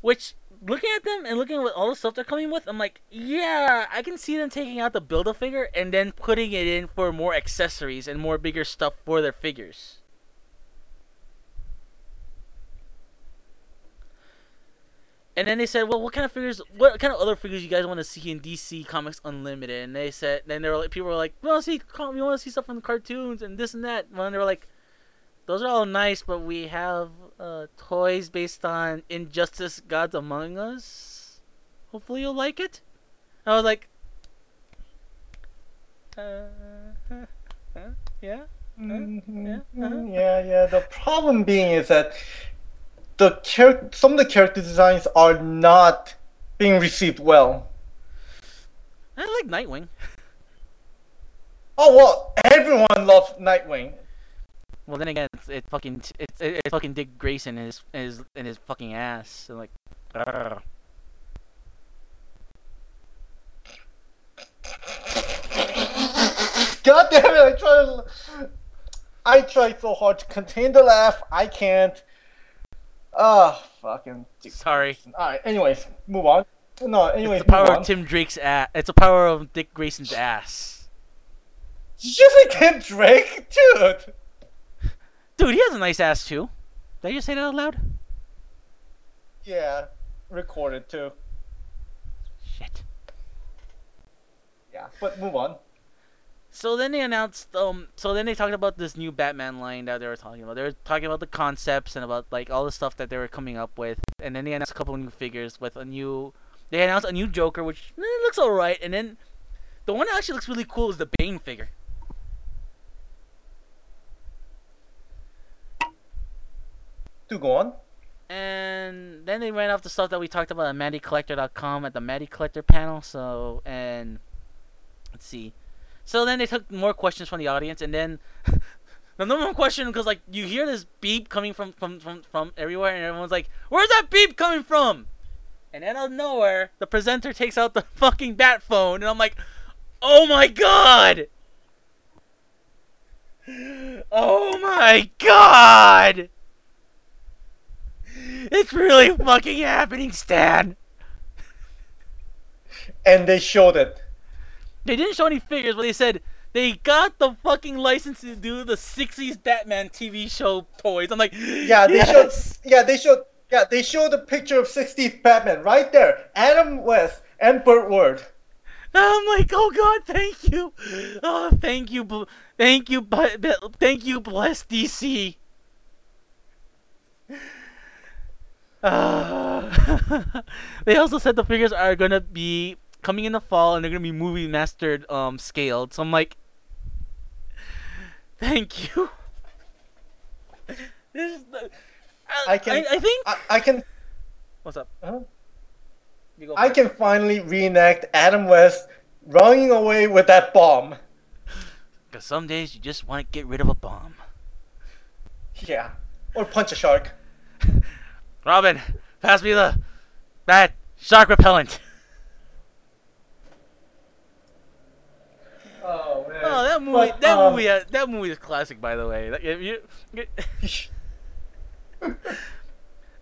Which looking at them and looking at all the stuff they're coming with, I'm like, yeah, I can see them taking out the build a figure and then putting it in for more accessories and more bigger stuff for their figures. And then they said, "Well, what kind of figures? What kind of other figures you guys want to see in DC Comics Unlimited?" And they said, then they were like, people were like, "We want to see, we want to see stuff from the cartoons and this and that." And they were like, "Those are all nice, but we have uh, toys based on Injustice: Gods Among Us. Hopefully, you'll like it." I was like, uh, yeah. Mhm, yeah, uh-huh. yeah, yeah. The problem being is that the char- some of the character designs are not being received well. I like Nightwing. Oh well, everyone loves Nightwing. Well, then again, it's, it's fucking it's, it's fucking Dick Grayson in his in his in his fucking ass. So like, grr. [LAUGHS] God damn it! I try I try so hard to contain the laugh. I can't. Ah, fucking. sorry. All right. Anyways, move on. No. Anyways, It's the move power on. of Tim Drake's ass. It's the power of Dick Grayson's ass. Did you say Tim Drake, dude? Dude, he has a nice ass too. Did I just say that out loud? Yeah, recorded too. Shit. Yeah, but move on. So then they announced um so then they talked about this new Batman line that they were talking about. They were talking about the concepts and about like all the stuff that they were coming up with. And then they announced a couple of new figures with a new they announced a new Joker which eh, looks alright and then the one that actually looks really cool is the Bane figure. Do go on. And then they ran off the stuff that we talked about at MattyCollector.com at the Matty Collector panel. So and let's see. So then they took more questions from the audience, and then [LAUGHS] the number one question because like you hear this beep coming from from from from everywhere, and everyone's like, "Where's that beep coming from?" And then out of nowhere, the presenter takes out the [LAUGHS] fucking bat phone, and I'm like, "Oh my god!" [LAUGHS] Oh my god! It's really fucking happening, Stan. And they showed it. They didn't show any figures, but they said they got the fucking license to do the '60s Batman TV show toys. I'm like, Yeah, they yes! showed. Yeah, they showed. Yeah, they showed a picture of 60th Batman right there. Adam West and Burt Ward. I'm like, oh god, thank you, oh thank you, thank you, but thank you, bless DC. Uh, [LAUGHS] they also said the figures are gonna be coming in the fall and they're gonna be movie mastered, um, scaled. So I'm like, [LAUGHS] thank you. [LAUGHS] This is the, I, I can- I, I think. I, I can. What's up? Huh? I can finally reenact Adam West running away with that bomb. [LAUGHS] Cause some days you just want to get rid of a bomb. Yeah, or punch a shark. Robin, pass me the that shark repellent. Oh man. Oh, that movie, But, that um, movie, uh, that movie is classic, by the way. Like, if you, [LAUGHS]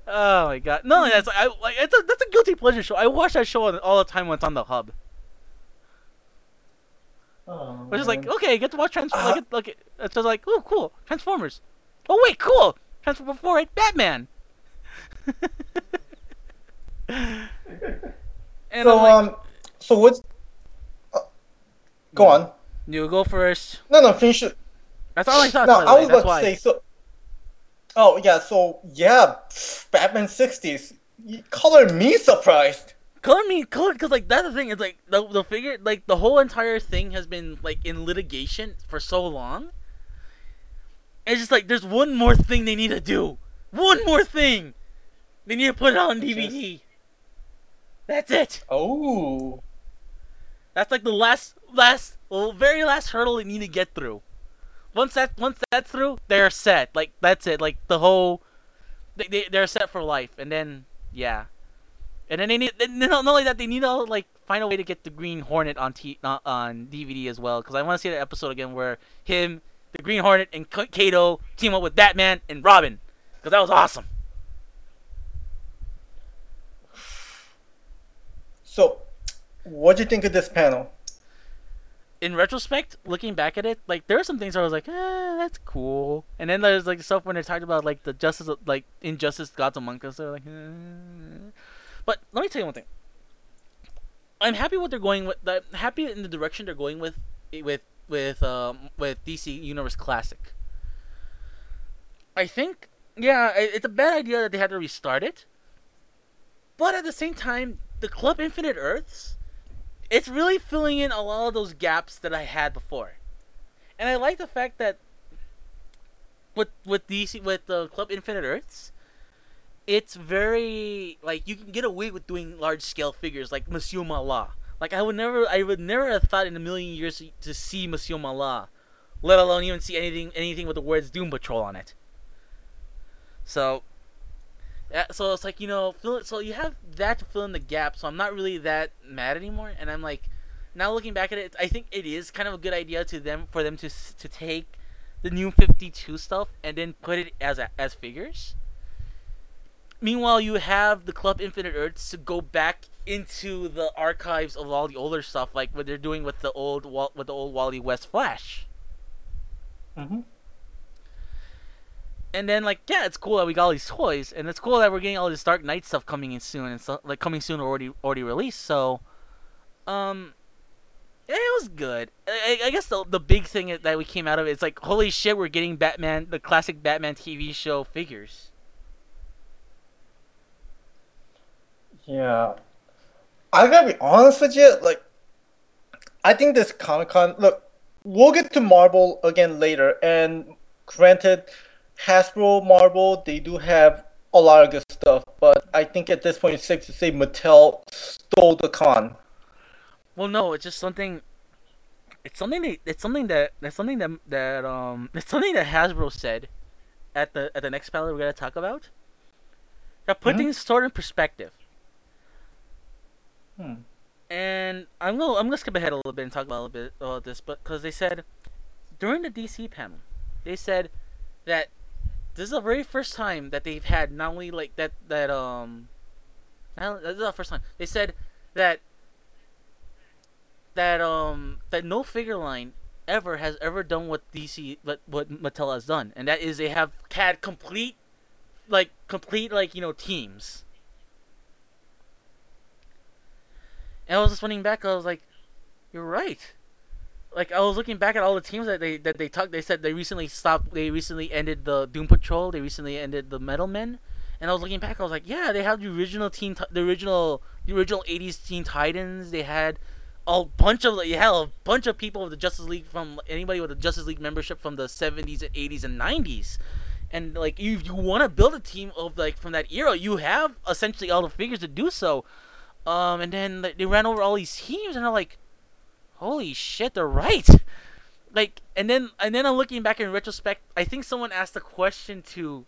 oh my god, no, that's I like it's a, that's a guilty pleasure show. I watch that show all the time when it's on the hub. Oh, Which is like, okay, you get to watch Transformers. Uh, like it's just like, oh, cool, Transformers. Oh wait, cool, Transformers Before it, Batman. [LAUGHS] and so like, um, so what's? Go on. you go first. No, no, finish it. That's all I thought. No, by the I way, was that's about why. to say so. Oh yeah, so yeah, Batman '60s. Color me surprised. color me color because like that's the thing it's like the, the figure like the whole entire thing has been like in litigation for so long it's just like there's one more thing they need to do one more thing they need to put it on Which is? dvd That's it. Oh. That's like the last, last, very last hurdle they need to get through. Once that, once that's through, they're set. Like that's it. Like the whole, they, they they're set for life. And then yeah, and then they need, not only that, they need to like find a way to get the Green Hornet on t on DVD as well. Because I want to see that episode again where him, the Green Hornet, and Kato team up with Batman and Robin. Because that was awesome. So, what do you think of this panel? In retrospect, looking back at it, like there are some things I was like, eh, that's cool. And then there's like stuff when they talked about like the justice, like injustice, gods among us. They're like, eh. but let me tell you one thing. I'm happy what they're going with. I'm happy in the direction they're going with, with with um with DC Universe Classic. I think, yeah, it's a bad idea that they had to restart it. But at the same time, the Club Infinite Earths, it's really filling in a lot of those gaps that I had before, and I like the fact that with with DC with the Club Infinite Earths, it's very like you can get away with doing large scale figures like Monsieur Mallah. Like I would never, I would never have thought in a million years to see Monsieur Mallah, let alone even see anything anything with the words Doom Patrol on it. So so it's like you know, fill so you have that to fill in the gap. So I'm not really that mad anymore, and I'm like, now looking back at it, I think it is kind of a good idea to them for them to to take the new 52 stuff and then put it as as figures. Meanwhile, you have the Club Infinite Earths to go back into the archives of all the older stuff, like what they're doing with the old with the old Wally West Flash. Mm-hmm and then like yeah, it's cool that we got all these toys, and it's cool that we're getting all this Dark Knight stuff coming in soon, and so like coming soon or already already released. So, um, yeah, it was good. I, I guess the the big thing that we came out of it is like holy shit, we're getting Batman, the classic Batman TV show figures. Yeah, I gotta be honest with you. Like, I think this Comic Con. Look, we'll get to Marvel again later, and granted Hasbro, Marvel, they do have a lot of good stuff, but I think at this point it's safe to say Mattel stole the con. Well, no, it's just something. It's something that it's something that that's something that that um [LAUGHS] it's something that Hasbro said at the at the next panel we're gonna talk about. That put mm-hmm. things sort of in perspective. Hmm. And I'm gonna I'm gonna skip ahead a little bit and talk about a little bit about this, but because they said during the DC panel, they said that this is the very first time that they've had not only like that that um this is the first time they said that that um that no figure line ever has ever done what DC what what Mattel has done, and that is they have had complete like complete like you know teams. And I was just running back. I was like, "You're right like I was looking back at all the teams that they that they talked. They said they recently stopped. They recently ended the Doom Patrol. They recently ended the Metal Men. And I was looking back. I was like, yeah, they have the original team, the original, the original '80s Teen Titans. They had a bunch of yeah, a bunch of people with the Justice League from anybody with a Justice League membership from the '70s and '80s and '90s. And like, if you want to build a team of like from that era, you have essentially all the figures to do so. Um, and then like, they ran over all these teams, and I'm like, holy shit, they're right. Like, and then and then I'm looking back in retrospect. I think someone asked a question to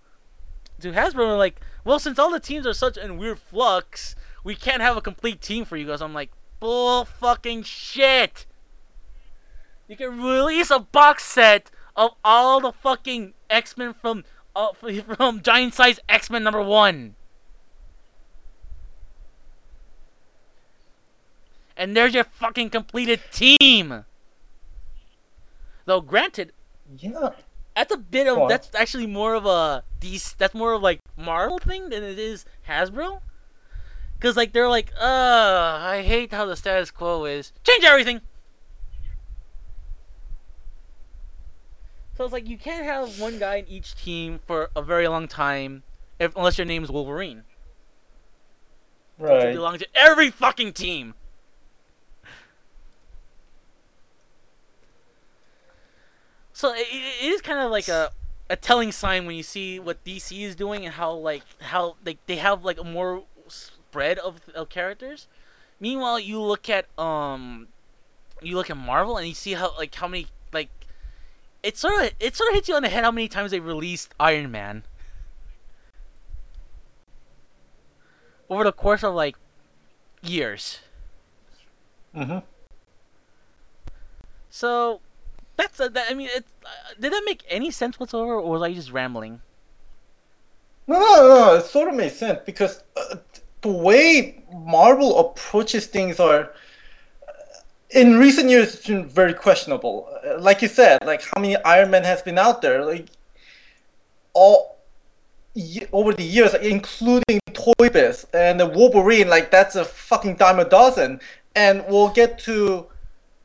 to Hasbro, like, well, since all the teams are such in weird flux, we can't have a complete team for you guys. I'm like, bull fucking shit. You can release a box set of all the fucking X Men from uh, [LAUGHS] from Giant Size X Men number one. And there's your fucking completed team. Though granted, yeah, that's a bit of that's actually more of a these that's more of like Marvel thing than it is Hasbro. Cause like they're like, uh, I hate how the status quo is. Change everything. So it's like you can't have one guy in each team for a very long time, if unless your name is Wolverine. Right. It belongs to every fucking team. So it, it is kind of like a a telling sign when you see what DC is doing and how like how like they have like a more spread of, of characters. Meanwhile, you look at um, you look at Marvel and you see how like how many like it sort of it sort of hits you on the head how many times they released Iron Man over the course of like years. Mm-hmm. So that's uh, that, I mean, it uh, did that make any sense whatsoever, or was I just rambling? No, no, no. It sort of makes sense because uh, the way Marvel approaches things are, uh, in recent years, it's been very questionable. Uh, Like you said, like how many Iron Man has been out there, like all over the years, including Toy Biz and the Wolverine. Like that's a fucking dime a dozen. And we'll get to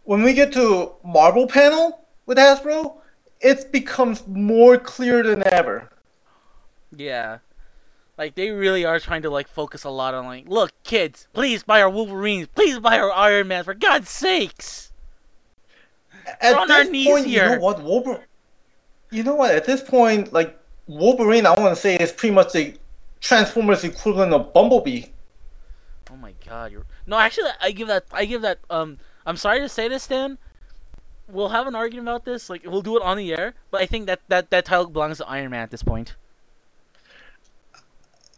when we get to Marvel panel with Hasbro, it becomes more clear than ever. Yeah, like they really are trying to like focus a lot on like, look, kids, please buy our Wolverines, please buy our Iron Man, for God's sakes. At on our this knees point, you know what, Wolverine. You know what? At this point, like Wolverine, I want to say is pretty much the Transformers equivalent of Bumblebee. Oh my God, you're no. Actually, I give that. I give that. Um, I'm sorry to say this, Stan. We'll have an argument about this. Like, we'll do it on the air. But I think that that that title belongs to Iron Man at this point.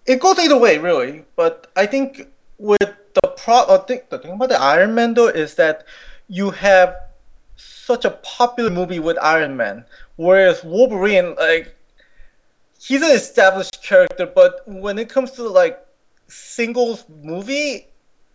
It goes either way, really. But I think with the pro, I think the thing about the Iron Man though is that you have such a popular movie with Iron Man, whereas Wolverine, like, he's an established character, but when it comes to like singles movie,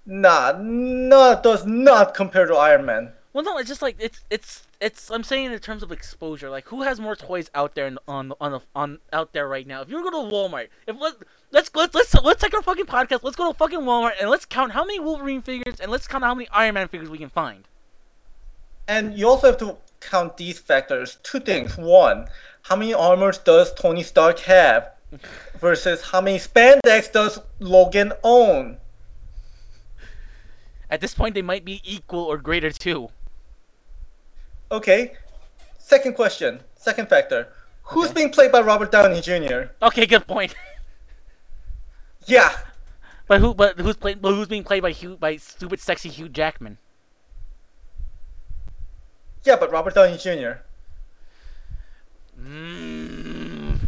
nah, nah, does not compare to Iron Man. Well, no, it's just like it's it's it's. I'm saying in terms of exposure, like who has more toys out there in, on on the on out there right now? If you go to Walmart, if let let's let's let's let's take our fucking podcast. Let's go to fucking Walmart and let's count how many Wolverine figures and let's count how many Iron Man figures we can find. And you also have to count these factors. Two things. One, how many armors does Tony Stark have? [LAUGHS] Versus how many spandex does Logan own? At this point, they might be equal or greater too. Okay. Second question. Second factor. Who's Okay. being played by Robert Downey Jr.? Okay, good point. [LAUGHS] Yeah. But who? But who's played? But who's being played by Hugh? By stupid, sexy Hugh Jackman? Yeah, but Robert Downey Jr. Mm.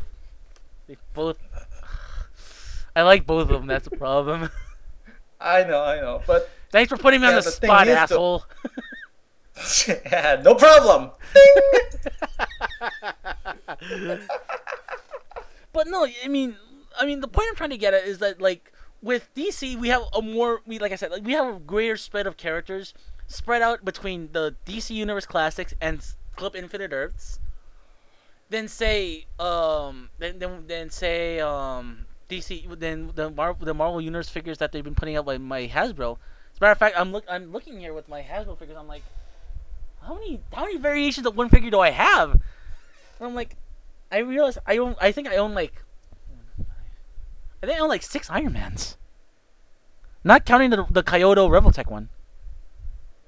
They both. [SIGHS] I like both of them. That's the problem. [LAUGHS] I know, I know. But Thanks for putting me on the the spot, asshole. [LAUGHS] [LAUGHS] yeah, no problem. [LAUGHS] but no, I mean, I mean, the point I'm trying to get at is that like with DC, we have a more, we like I said, like we have a greater spread of characters spread out between the DC Universe Classics and Club Infinite Earths. Than say, um, then then then say, um, DC, then the Marvel, the Marvel Universe figures that they've been putting out by my Hasbro. As a matter of fact, I'm look, I'm looking here with my Hasbro figures. I'm like, how many, how many variations of one figure do I have? And I'm like, I realize I own. I think I own like. I think I own like six Ironmans. Not counting the the Kaiyodo Revoltech one.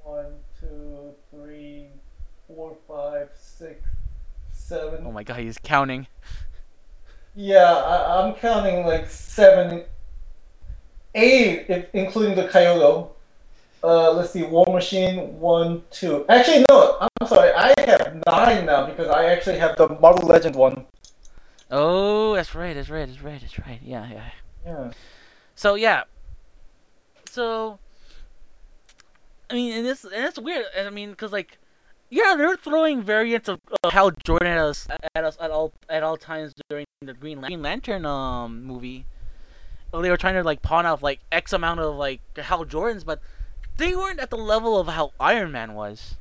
One, two, three, four, five, six, seven. Oh my god, he's counting. Yeah, I, I'm counting like seven, eight, if, including the Kaiyodo. Uh, let's see, War Machine, one, two. Actually, no, I'm sorry, I have nine now because I actually have the Marvel Legend one. Oh, that's right. That's right. That's right. That's right. Yeah, yeah. Yeah. So yeah. So. I mean, and this and it's weird. I mean, because like, yeah, they're throwing variants of Hal Jordan at us at us at all at all times during the Green, Lan- Green Lantern um movie. Well, they were trying to like pawn off like X amount of like Hal Jordans, but they weren't at the level of how Iron Man was.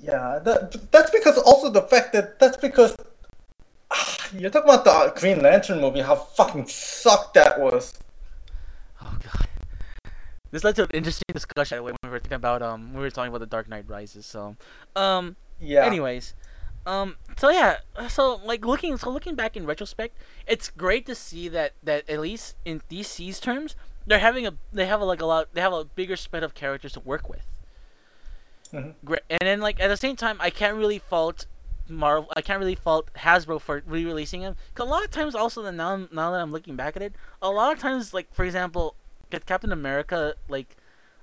Yeah, that, that's because also the fact that that's because ah, [SIGHS] you're talking about the Green Lantern movie, how fucking sucked that was. Oh god. This led to an interesting discussion when we were thinking about um we were talking about the Dark Knight Rises. So, um, Yeah. anyways, um, so yeah, so like looking so looking back in retrospect, it's great to see that that at least in DC's terms, they're having a they have a, like a lot they have a bigger spread of characters to work with. Mhm. Great, and then like at the same time, I can't really fault Marvel. I can't really fault Hasbro for re-releasing them. Cause a lot of times, also, that now now that I'm looking back at it, a lot of times, like for example, get Captain America. Like,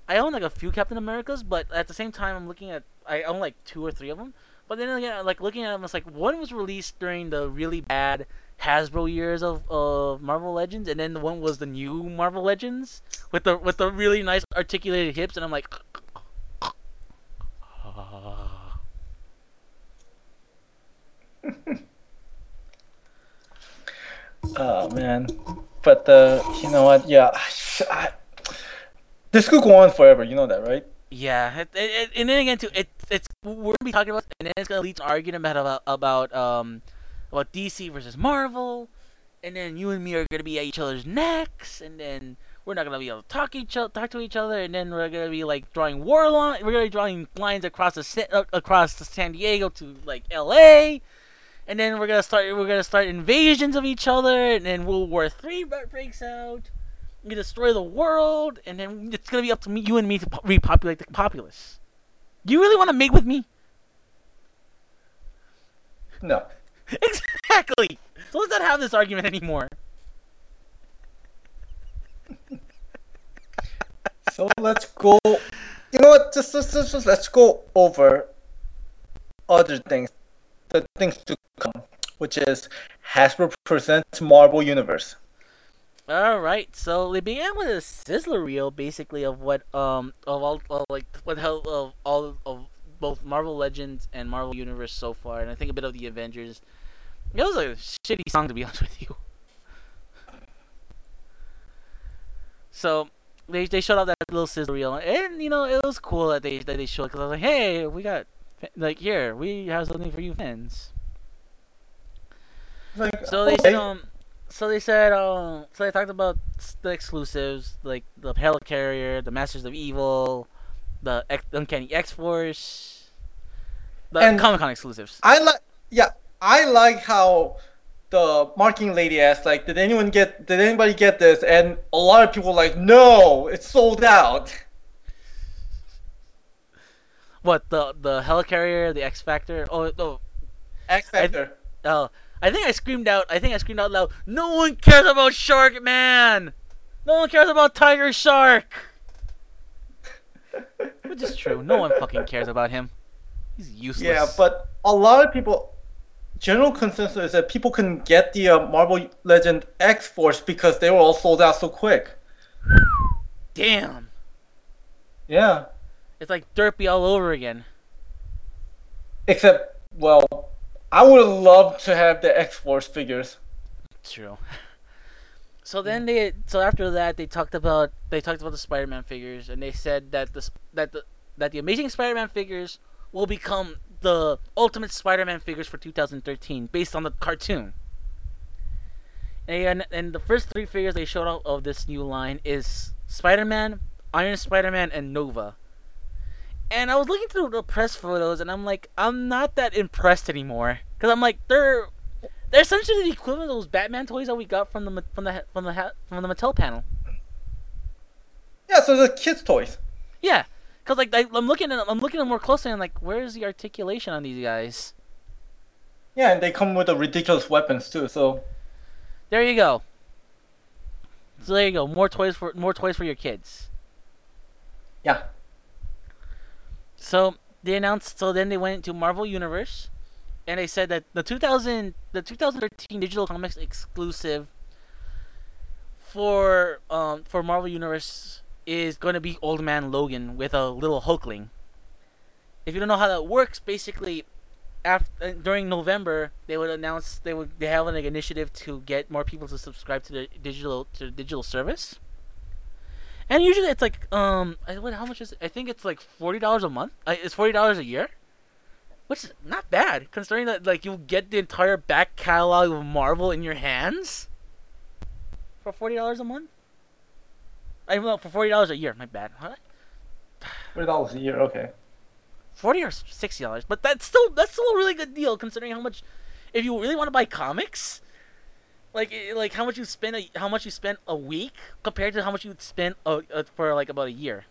I own like a few Captain Americas, but at the same time, I'm looking at I own like two or three of them. But then again, like looking at them, it's like one was released during the really bad Hasbro years of, of Marvel Legends, and then the one was the new Marvel Legends with the with the really nice articulated hips, and I'm like. [LAUGHS] Oh man, but uh, you know what? Yeah, [SIGHS] I, this could go on forever. You know that, right? Yeah, it, it, and then again too, it we're gonna be talking about, and then it's gonna lead to argument about about um about DC versus Marvel, and then you and me are gonna be at each other's necks, and then we're not gonna be able to talk each o- talk to each other, and then we're gonna be like drawing war line, we're gonna be drawing lines across the uh, across the San Diego to like L.A. And then we're gonna start. We're gonna start invasions of each other, and then World War Three breaks out. We destroy the world, and then it's gonna be up to me, you and me, to po- repopulate the populace. Do you really want to mate with me? No. [LAUGHS] Exactly. So let's not have this argument anymore. So let's go. You know what? Just, just, just, just let's go over other things, the things to come, which is Hasbro presents Marvel Universe. All right. So they began with a sizzler reel, basically, of what um of all of like what hell of all of both Marvel Legends and Marvel Universe so far, and I think a bit of the Avengers. It was a shitty song to be [LAUGHS] honest with you. So they they showed off that little sizzle reel, and you know it was cool that they that they showed because I was like, hey, we got like here we have something for you fans. Like, So they okay. said, um, so they said, um, so they talked about the exclusives, like the Helicarrier, the Masters of Evil, the X- Uncanny X Force, the And- Comic Con exclusives. I like, yeah, I like how the marketing lady asked, like, did anyone get, did anybody get this? And a lot of people were like, no, it's sold out. What the the Helicarrier, the X Factor? Oh no, X Factor. oh, I think I screamed out. I think I screamed out loud. No one cares about Shark Man. No one cares about Tiger Shark. Which is true. No one fucking cares about him. He's useless. Yeah, but a lot of people, general consensus is that people couldn't get the uh, Marvel Legend X Force because they were all sold out so quick. damn, Yeah. it's like Derpy all over again. Except, well, I would love to have the X Force figures. True. [LAUGHS] So then they so after that they talked about they talked about the Spider-Man figures and they said that the that the that the Amazing Spider-Man figures will become the Ultimate Spider-Man figures for 2013 based on the cartoon. And and the first three figures they showed out of this new line is Spider-Man, Iron Spider-Man, and Nova. And I was looking through the press photos and I'm like, I'm not that impressed anymore because I'm like they're they're essentially the equivalent of those Batman toys that we got from the from the from the from the Mattel panel. Yeah, so the kids' toys. Yeah, cause like I, I'm looking at I'm looking at them more closely and I'm like, where's the articulation on these guys? Yeah, and they come with the ridiculous weapons too. So There you go. So there you go. More toys for more toys for your kids. yeah, So they announced. So then they went into Marvel Universe, and they said that the 2000 the 2013 digital comics exclusive for um for Marvel Universe is going to be Old Man Logan with a little Hulkling. If you don't know how that works, basically, after during November they would announce they would they have an initiative to get more people to subscribe to the digital to the digital service. And usually it's like um I, what how much is it? I think it's like forty dollars a month. Uh, it's forty dollars a year, which is not bad considering that like you get the entire back catalog of Marvel in your hands for forty dollars a month. I well for forty dollars a year. My bad. Huh? forty dollars a year. Okay. Forty or sixty dollars, but that's still that's still a really good deal considering how much. If you really want to buy comics, like eh, like how much you spend a how much you spend a week compared to how much you spend a, uh for like about a year.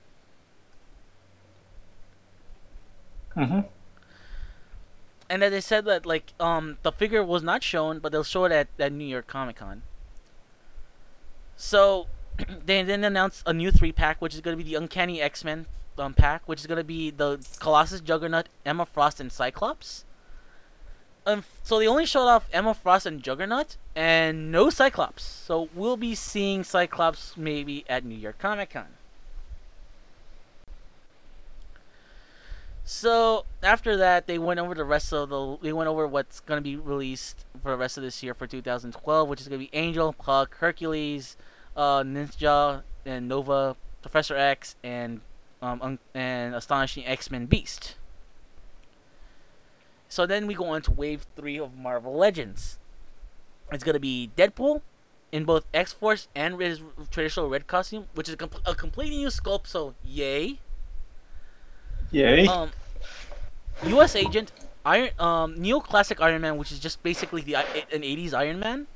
Mm-hmm. and then they said that like um the figure was not shown, but they'll show it at, at New York Comic Con. So [CLEARS THROAT] they then announced a new three pack, which is going to be the Uncanny X Men um, pack, which is going to be the Colossus, Juggernaut, Emma Frost, and Cyclops. Um, so they only showed off Emma Frost and Juggernaut, and no Cyclops. So we'll be seeing Cyclops maybe at New York Comic Con. So after that, they went over the rest of the. They went over what's gonna be released for the rest of this year for 2012, which is gonna be Angel, Puck, Hercules, uh, Ninja, and Nova, Professor X, and um, and Astonishing X-Men Beast. So then we go on to Wave Three of Marvel Legends. It's gonna be Deadpool in both X Force and his traditional red costume, which is a, com- a completely new sculpt. So yay! Yay. Um, U.S. Agent, Iron, um, Neoclassic Iron Man, which is just basically the an '80s Iron Man.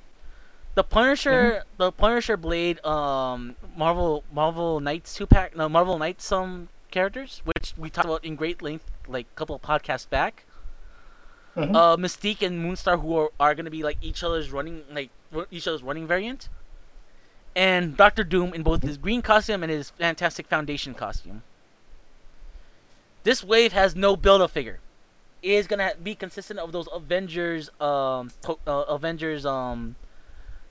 The Punisher, the Punisher Blade, um, Marvel Marvel Knights two pack, no Marvel Knights um characters, which we talked about in great length like a couple of podcasts back. Mhm. Uh, Mystique and Moonstar, who are, are gonna be like each other's running like each other's running variant, and Doctor Doom in both his green costume and his Fantastic Foundation costume. This wave has no build-up figure. It is gonna be consistent of those Avengers, um, po- uh, Avengers, um,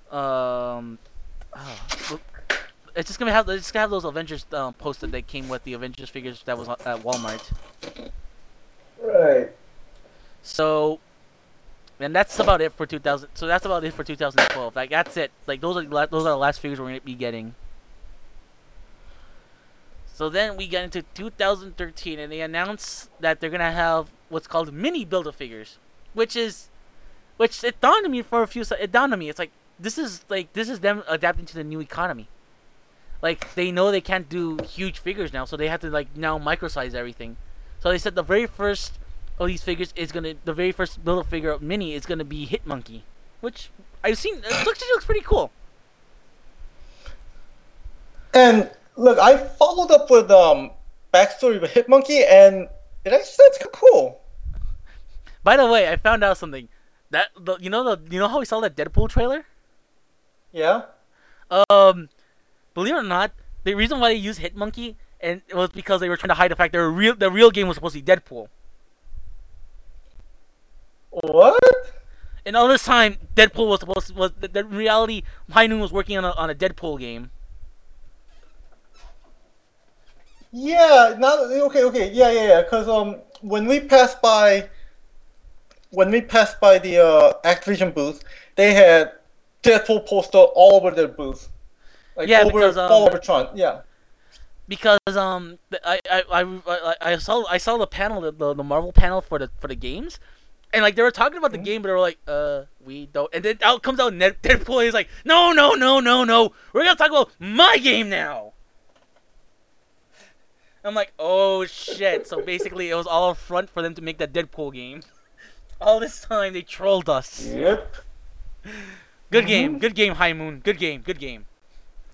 um, ah, it's just gonna have it's just gonna have those Avengers um, posts that they came with the Avengers figures that was at Walmart. right. So, and that's about it for 2000. So that's about it for 2012. Like that's it. Like those are those are the last figures we're gonna be getting. So then we get into 2013, and they announce that they're gonna have what's called mini build-a figures, which is, which it dawned on me for a few. It dawned on me. It's like this is like this is them adapting to the new economy. Like they know they can't do huge figures now, so they have to like now microsize everything. So they said the very first of these figures is gonna the very first build a figure of mini is gonna be Hit Monkey, which I've seen. It looks it looks pretty cool. And look, I followed up with um backstory with Monkey, and it actually sounds cool. By the way, I found out something. That the you know the you know how we saw that Deadpool trailer? Yeah. Um, believe it or not, the reason why they used Hit Monkey and it was because they were trying to hide the fact that real the real game was supposed to be Deadpool. What? And all this time, Deadpool was supposed to was the, the reality. High Moon was working on a on a Deadpool game. Yeah. Now, okay, okay, yeah, yeah, yeah. Because um, when we passed by, when we passed by the uh, Activision booth, they had Deadpool poster all over their booth. Like Yeah, over, because, um, all over Tron. Yeah. because um I I, I, I, saw I saw the panel the, the Marvel panel for the for the games, and like they were talking about the game, but they were like, uh, we don't. And then out comes out Ned, Deadpool. He's like, no, no, no, no, no. We're gonna talk about my game now. I'm like, oh shit. So basically, it was all a front for them to make that Deadpool game. [LAUGHS] All this time they trolled us. Yep. Good game, Mhm. good game, High Moon. Good game, good game.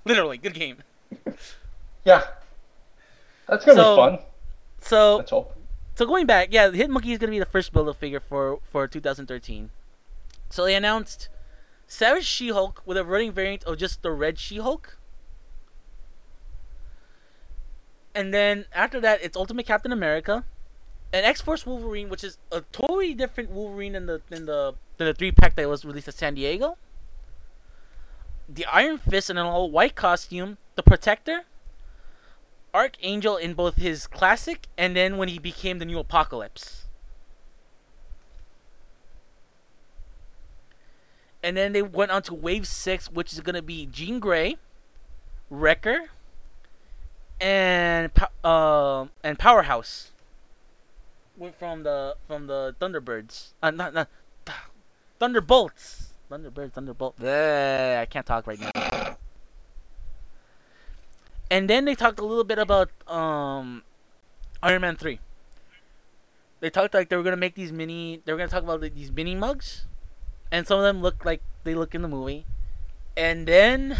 Literally, good game. Yeah. That's gonna So- be fun. So. So going back, yeah, the Hitmonkey is gonna be the first build-up figure for for 2013. So they announced Savage She-Hulk with a running variant of just the red She-Hulk. And then after that, it's Ultimate Captain America, and X-Force Wolverine, which is a totally different Wolverine than the than the than the three pack that was released at San Diego. The Iron Fist in an all-white costume, the Protector, Archangel in both his classic and then when he became the new Apocalypse. And then they went on to Wave 6, which is going to be Jean Grey, Wrecker, and um and Powerhouse. From the from the Thunderbirds. Uh, not, not [SIGHS] Thunderbolts. Thunderbirds, Thunderbolt. I can't talk right now. And then they talked a little bit about um, Iron Man three. They talked like they were gonna make these mini. They were gonna talk about like, these mini mugs, and some of them look like they look in the movie. And then,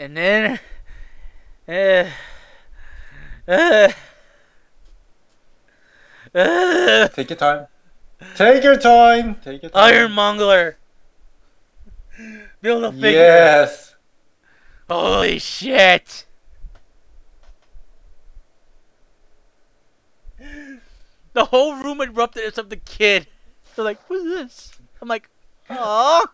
and then, uh, [LAUGHS] uh. [SIGHS] Take your time. Take your time. Take your time. Iron Monger. Build a figure. Yes. Holy shit. The whole room erupted except the kid. They're like, who's this? I'm like, oh,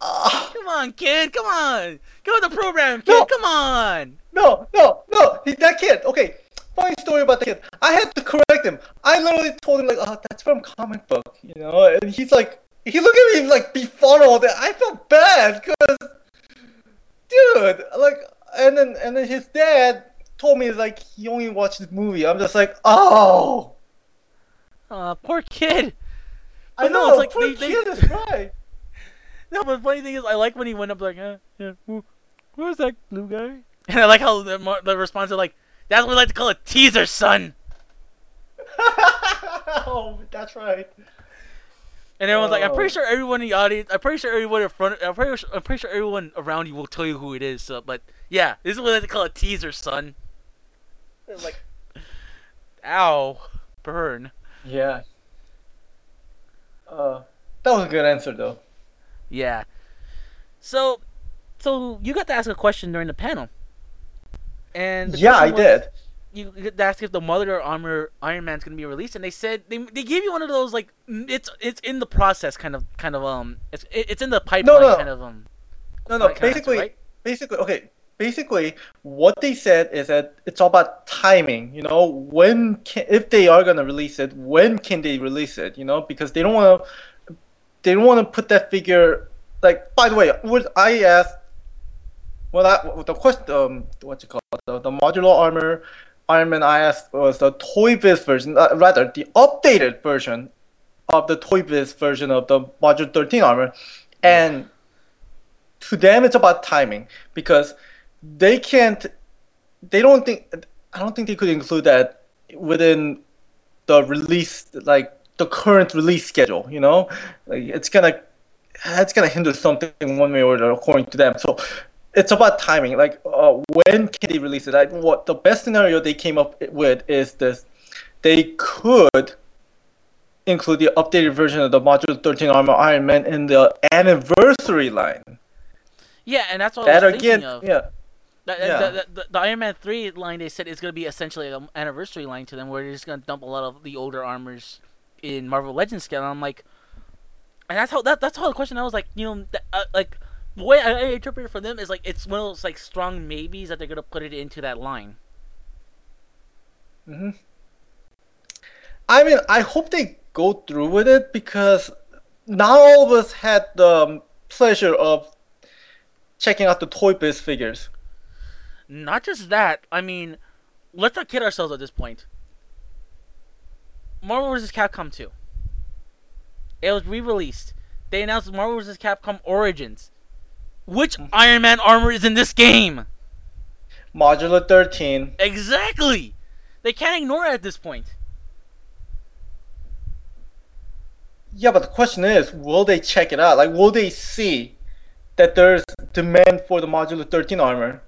Ah, come on, kid, come on. Go with the program, kid, No. come on. no, no, no. He, that kid. Okay. Funny story about the kid. I had to correct him. I literally told him like, "Oh, that's from comic book," you know. And he's like, he looked at me like befuddled. I felt bad because, dude, like, and then and then his dad told me like he only watched the movie. I'm just like, oh. Aw, poor kid. I But no, know. it's like poor they- they- kid is right. [LAUGHS] No, but the funny thing is, I like when he went up like, uh, yeah, who, who's that blue guy? [LAUGHS] And I like how the, the response is like, that's what we like to call a teaser, son. [LAUGHS] oh, that's right. And everyone's like, I'm pretty Oh. sure everyone in the audience, I'm pretty sure everyone in front, I'm pretty, sure, I'm pretty sure everyone around you will tell you who it is. So, but yeah, this is what they call a teaser, son. It's like, ow, burn. Yeah. Uh, that was a good answer though. Yeah. So, so you got to ask a question during the panel. And Yeah, I did. You get asked if the Modular Armor Iron Man's gonna be released, and they said they, they gave you one of those like it's it's in the process kind of kind of um it's it's in the pipeline no. kind of um No, no. Kinda answer, Basically, right? basically, okay. Basically, what they said is that it's all about timing. You know, when can if they are gonna release it, when can they release it? You know, because they don't want to, they don't want to put that figure. Like, by the way, what I asked, well, I, the question, um, what's it called, the, the modular armor Iron Man IS was the Toy Biz version, uh, rather the updated version of the Toy Biz version of the Module 13 armor, and to them it's about timing because they can't they don't think i don't think they could include that within the release like the current release schedule you know? Like it's gonna it's gonna hinder something one way or another according to them. So it's about timing like uh, when can they release it like what the best scenario they came up with is this they could include the updated version of the module 13 armor iron man in the anniversary line yeah, and that's what that I was again thinking of. yeah The, yeah. the, Iron Man three line they said is gonna be essentially an anniversary line to them, where they're just gonna dump a lot of the older armors in Marvel Legends scale. And I'm like, and that's how that that's how the question I was like, you know, uh, like the way I, I interpret it for them is like it's one of those like strong maybes that they're gonna put it into that line. hmm I mean, I hope they go through with it because not all of us had the pleasure of checking out the Toy Biz figures. Not just that, I mean, let's not kid ourselves at this point. Marvel vs. Capcom 2. It was re-released. They announced Marvel vs. Capcom Origins. Which Iron Man armor is in this game? Modular 13. Exactly. They can't ignore it at this point. Yeah, but the question is, will they check it out? Like, will they see that there's demand for the Modular 13 armor?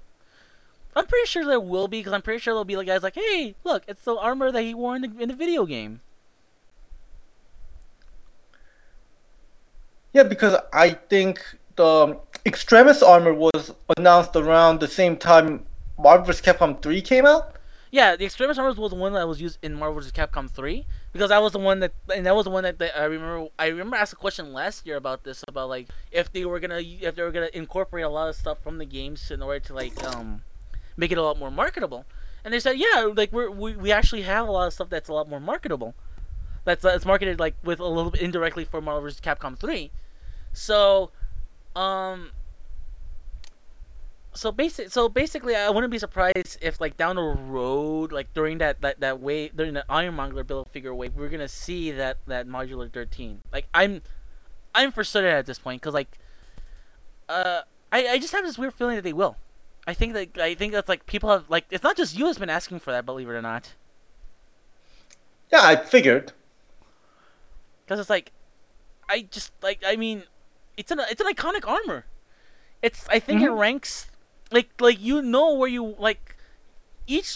I'm pretty sure there will be, because I'm pretty sure there'll be like guys like, hey, look, it's the armor that he wore in the, in the video game. Yeah, because I think the Extremis armor was announced around the same time Marvel vs. Capcom 3 came out. Yeah, the Extremis armor was the one that was used in Marvel vs. Capcom 3 because that was the one that and that was the one that, I remember. I remember asked a question last year about this about like if they were gonna if they were gonna incorporate a lot of stuff from the games in order to like um make it a lot more marketable. And they said, yeah, like we're, we we actually have a lot of stuff that's a lot more marketable. That's that's marketed like with a little bit indirectly for Marvel vs. Capcom 3. So, um, so basic so basically I wouldn't be surprised if like down the road like during that that, that wave during the Ironmonger build figure wave we're gonna see that that modular 13 like I'm I'm for certain at this point because like uh I, I just have this weird feeling that they will. I think that I think that's like people have like it's not just you that's been asking for that believe it or not. Yeah, I figured. because it's like I just like I mean it's an it's an iconic armor it's I think it Mhm. ranks like like you know where you like each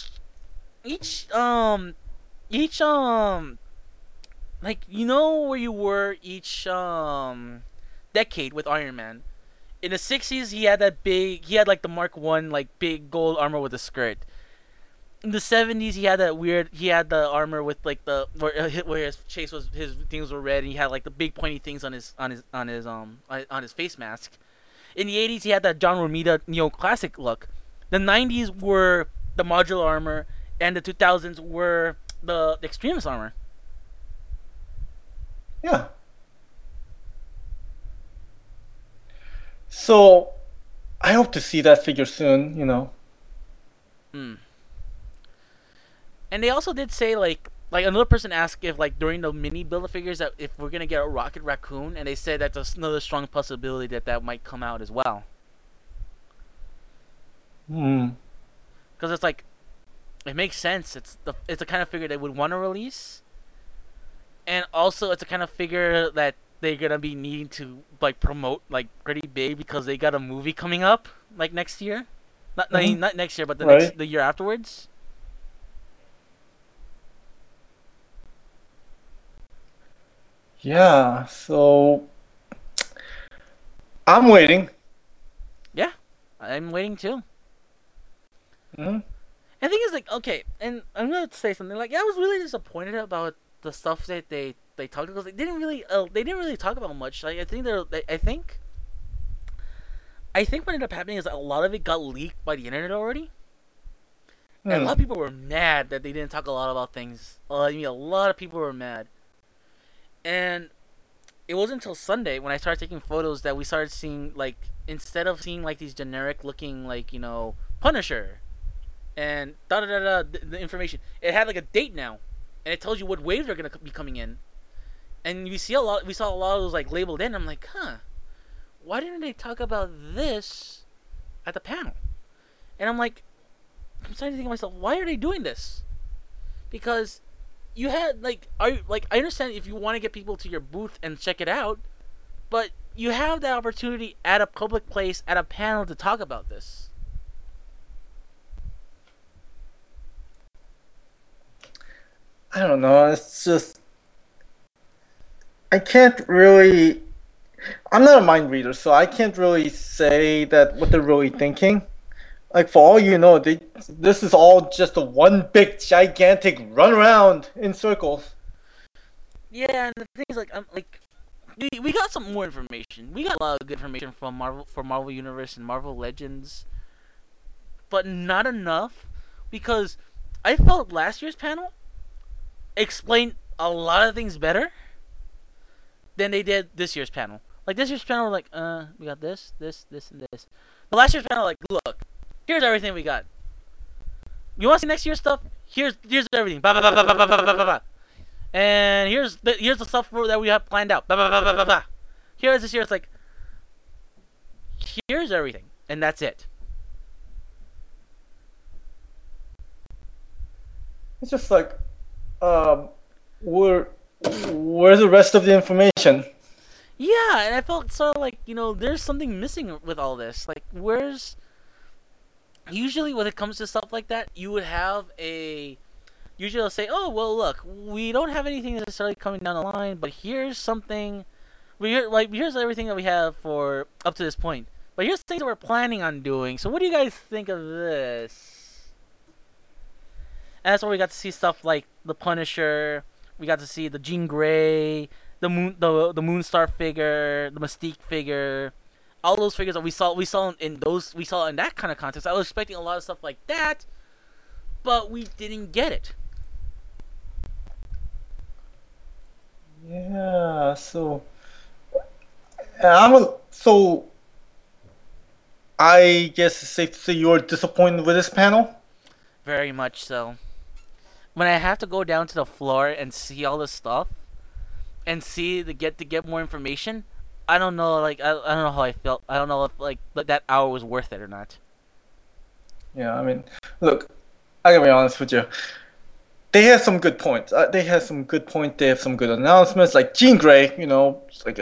each um each um like you know where you were each um decade with Iron Man. In the sixties, he had that big. He had like the Mark One, like big gold armor with a skirt. In the seventies, he had that weird. He had the armor with like the where, uh, where his chase was his things were red, and he had like the big pointy things on his on his on his um on his face mask. In the eighties, he had that John Romita neo classic look. The nineties were the modular armor, and the two thousands were the, the Extremis armor. Yeah. So, I hope to see that figure soon. You know. Hmm. And they also did say like like another person asked if like during the mini build figures that if we're gonna get a Rocket Raccoon, and they said that's another strong possibility that that might come out as well. Hmm. Because it's like, it makes sense. It's the it's the kind of figure they would want to release, and also it's a kind of figure that they're gonna be needing to like promote like pretty big because they got a movie coming up like next year, not Mhm. not next year, but the Right. next the year afterwards. Yeah. So, I'm waiting. Yeah, I'm waiting too. Hmm. And the thing is, like, okay, and I'm gonna say something. Like, yeah, I was really disappointed about the stuff that they they talked about. They didn't really, uh, they didn't really talk about much. Like, I think they're, they, I think, I think what ended up happening is a lot of it got leaked by the internet already, and a Hmm. lot of people were mad that they didn't talk a lot about things. Uh, I mean, a lot of people were mad, and it wasn't until Sunday when I started taking photos that we started seeing like instead of seeing like these generic looking like you know Punisher and da da da da the, information. It had like a date now, and it tells you what waves are gonna be coming in. And we see a lot. We saw a lot of those like labeled in. I'm like, huh, why didn't they talk about this at the panel? And I'm like, I'm starting to think to myself, why are they doing this? Because you had like, are like I understand if you want to get people to your booth and check it out, but you have the opportunity at a public place at a panel to talk about this. I don't know. It's just I can't really. I'm not a mind reader, so I can't really say that what they're really thinking. Like for all you know, they, this is all just a one big gigantic run around in circles. Yeah, and the thing is, like, I'm like, we, we got some more information. We got a lot of good information from Marvel for Marvel Universe and Marvel Legends, but not enough because I felt last year's panel explained a lot of things better than they did this year's panel. Like this year's panel, like, uh, we got this, this, this, and this. The last year's panel, like, look, here's everything we got. You want to see next year's stuff? Here's here's everything. Ba, ba, ba, ba, ba, ba, ba, ba, ba, ba. And here's the here's the stuff that we have planned out. Blah, blah, blah, blah, blah, blah. Here's this year. It's like here's everything, and that's it. It's just like, um, where where's the rest of the information? Yeah, and I felt sort of like you know there's something missing with all this. Like where's usually when it comes to stuff like that, you would have a usually they'll say, oh well, look, we don't have anything necessarily coming down the line, but here's something. We here like here's everything that we have for up to this point. But here's things that we're planning on doing. So what do you guys think of this? And that's where we got to see stuff like the Punisher. We got to see the Jean Grey, the moon, the the Moonstar figure, the Mystique figure, all those figures that we saw we saw in those we saw in that kind of context. I was expecting a lot of stuff like that, but we didn't get it. Yeah, so I'm a, so I guess it's safe to say you're disappointed with this panel. Very much so. When I have to go down to the floor and see all this stuff, and see to get to get more information, I don't know. Like I, I don't know how I felt. I don't know if like that- hour was worth it or not. Yeah, I mean, look, I gotta be honest with you. They have some good points. Uh, they have some good points. They have some good announcements. Like Jean Grey, you know, it's like,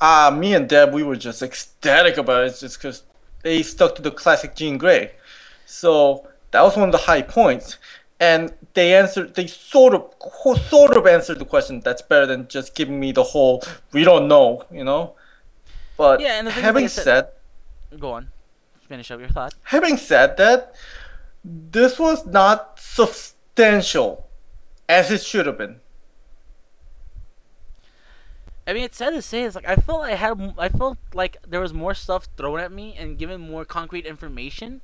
ah, me and Deb, we were just ecstatic about it, just because they stuck to the classic Jean Grey. So that was one of the high points. And they answered. They sort of sort of answered the question. That's better than just giving me the whole "we don't know," you know. But Yeah, and having said- said Go on. Finish up your thought. having said that, this was not substantial as it should have been. I mean, it's sad to say. It's like I felt I had. I felt like there was more stuff thrown at me and given more concrete information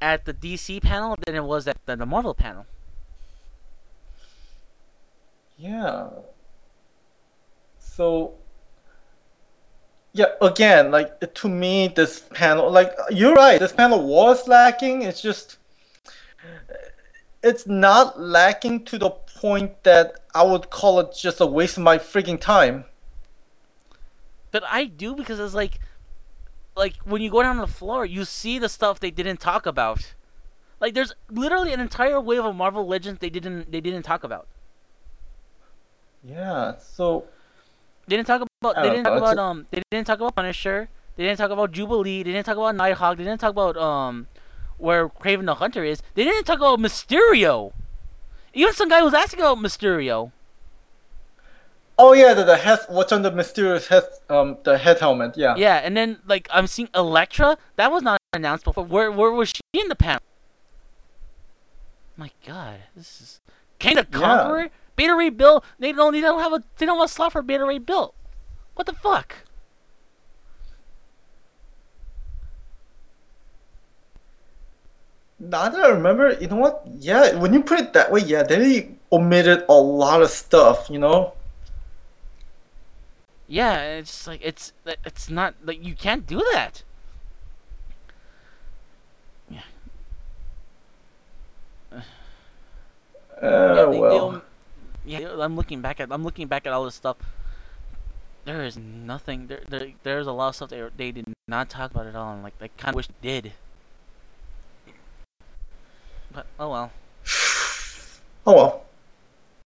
at the DC panel than it was at the, the Marvel panel. Yeah. So yeah, again, like to me this panel like you're right, this panel was lacking. It's just it's not lacking to the point that I would call it just a waste of my freaking time. But I do because it's like, like when you go down on the floor, you see the stuff they didn't talk about. Like there's literally an entire wave of Marvel Legends they didn't they didn't talk about. Yeah. So They didn't talk about they didn't know, talk about um they didn't talk about Punisher. They didn't talk about Jubilee. They didn't talk about Nighthawk. They didn't talk about um where Kraven the Hunter is. They didn't talk about Mysterio. Even some guy was asking about Mysterio. Oh yeah, the, the head what's on the Mysterio's head um the head helmet, yeah. Yeah, and then like I'm seeing Elektra. That was not announced before. Where where was she in the panel? My God, this is Kang the Yeah. Conqueror. Beta Ray Bill. They don't. They don't have a. They don't have a slot for Beta Ray Bill. What the fuck? Now that I remember, you know what? Yeah, when you put it that way, yeah, they omitted a lot of stuff, you know? Yeah, it's just like it's it's not like you can't do that. Yeah, Uh, they- well. yeah, I'm looking back at I'm looking back at all this stuff. There is nothing. There, there there's a lot of stuff they they did not talk about at all, and like I kind of wish they did. But oh well. [SIGHS] Oh well.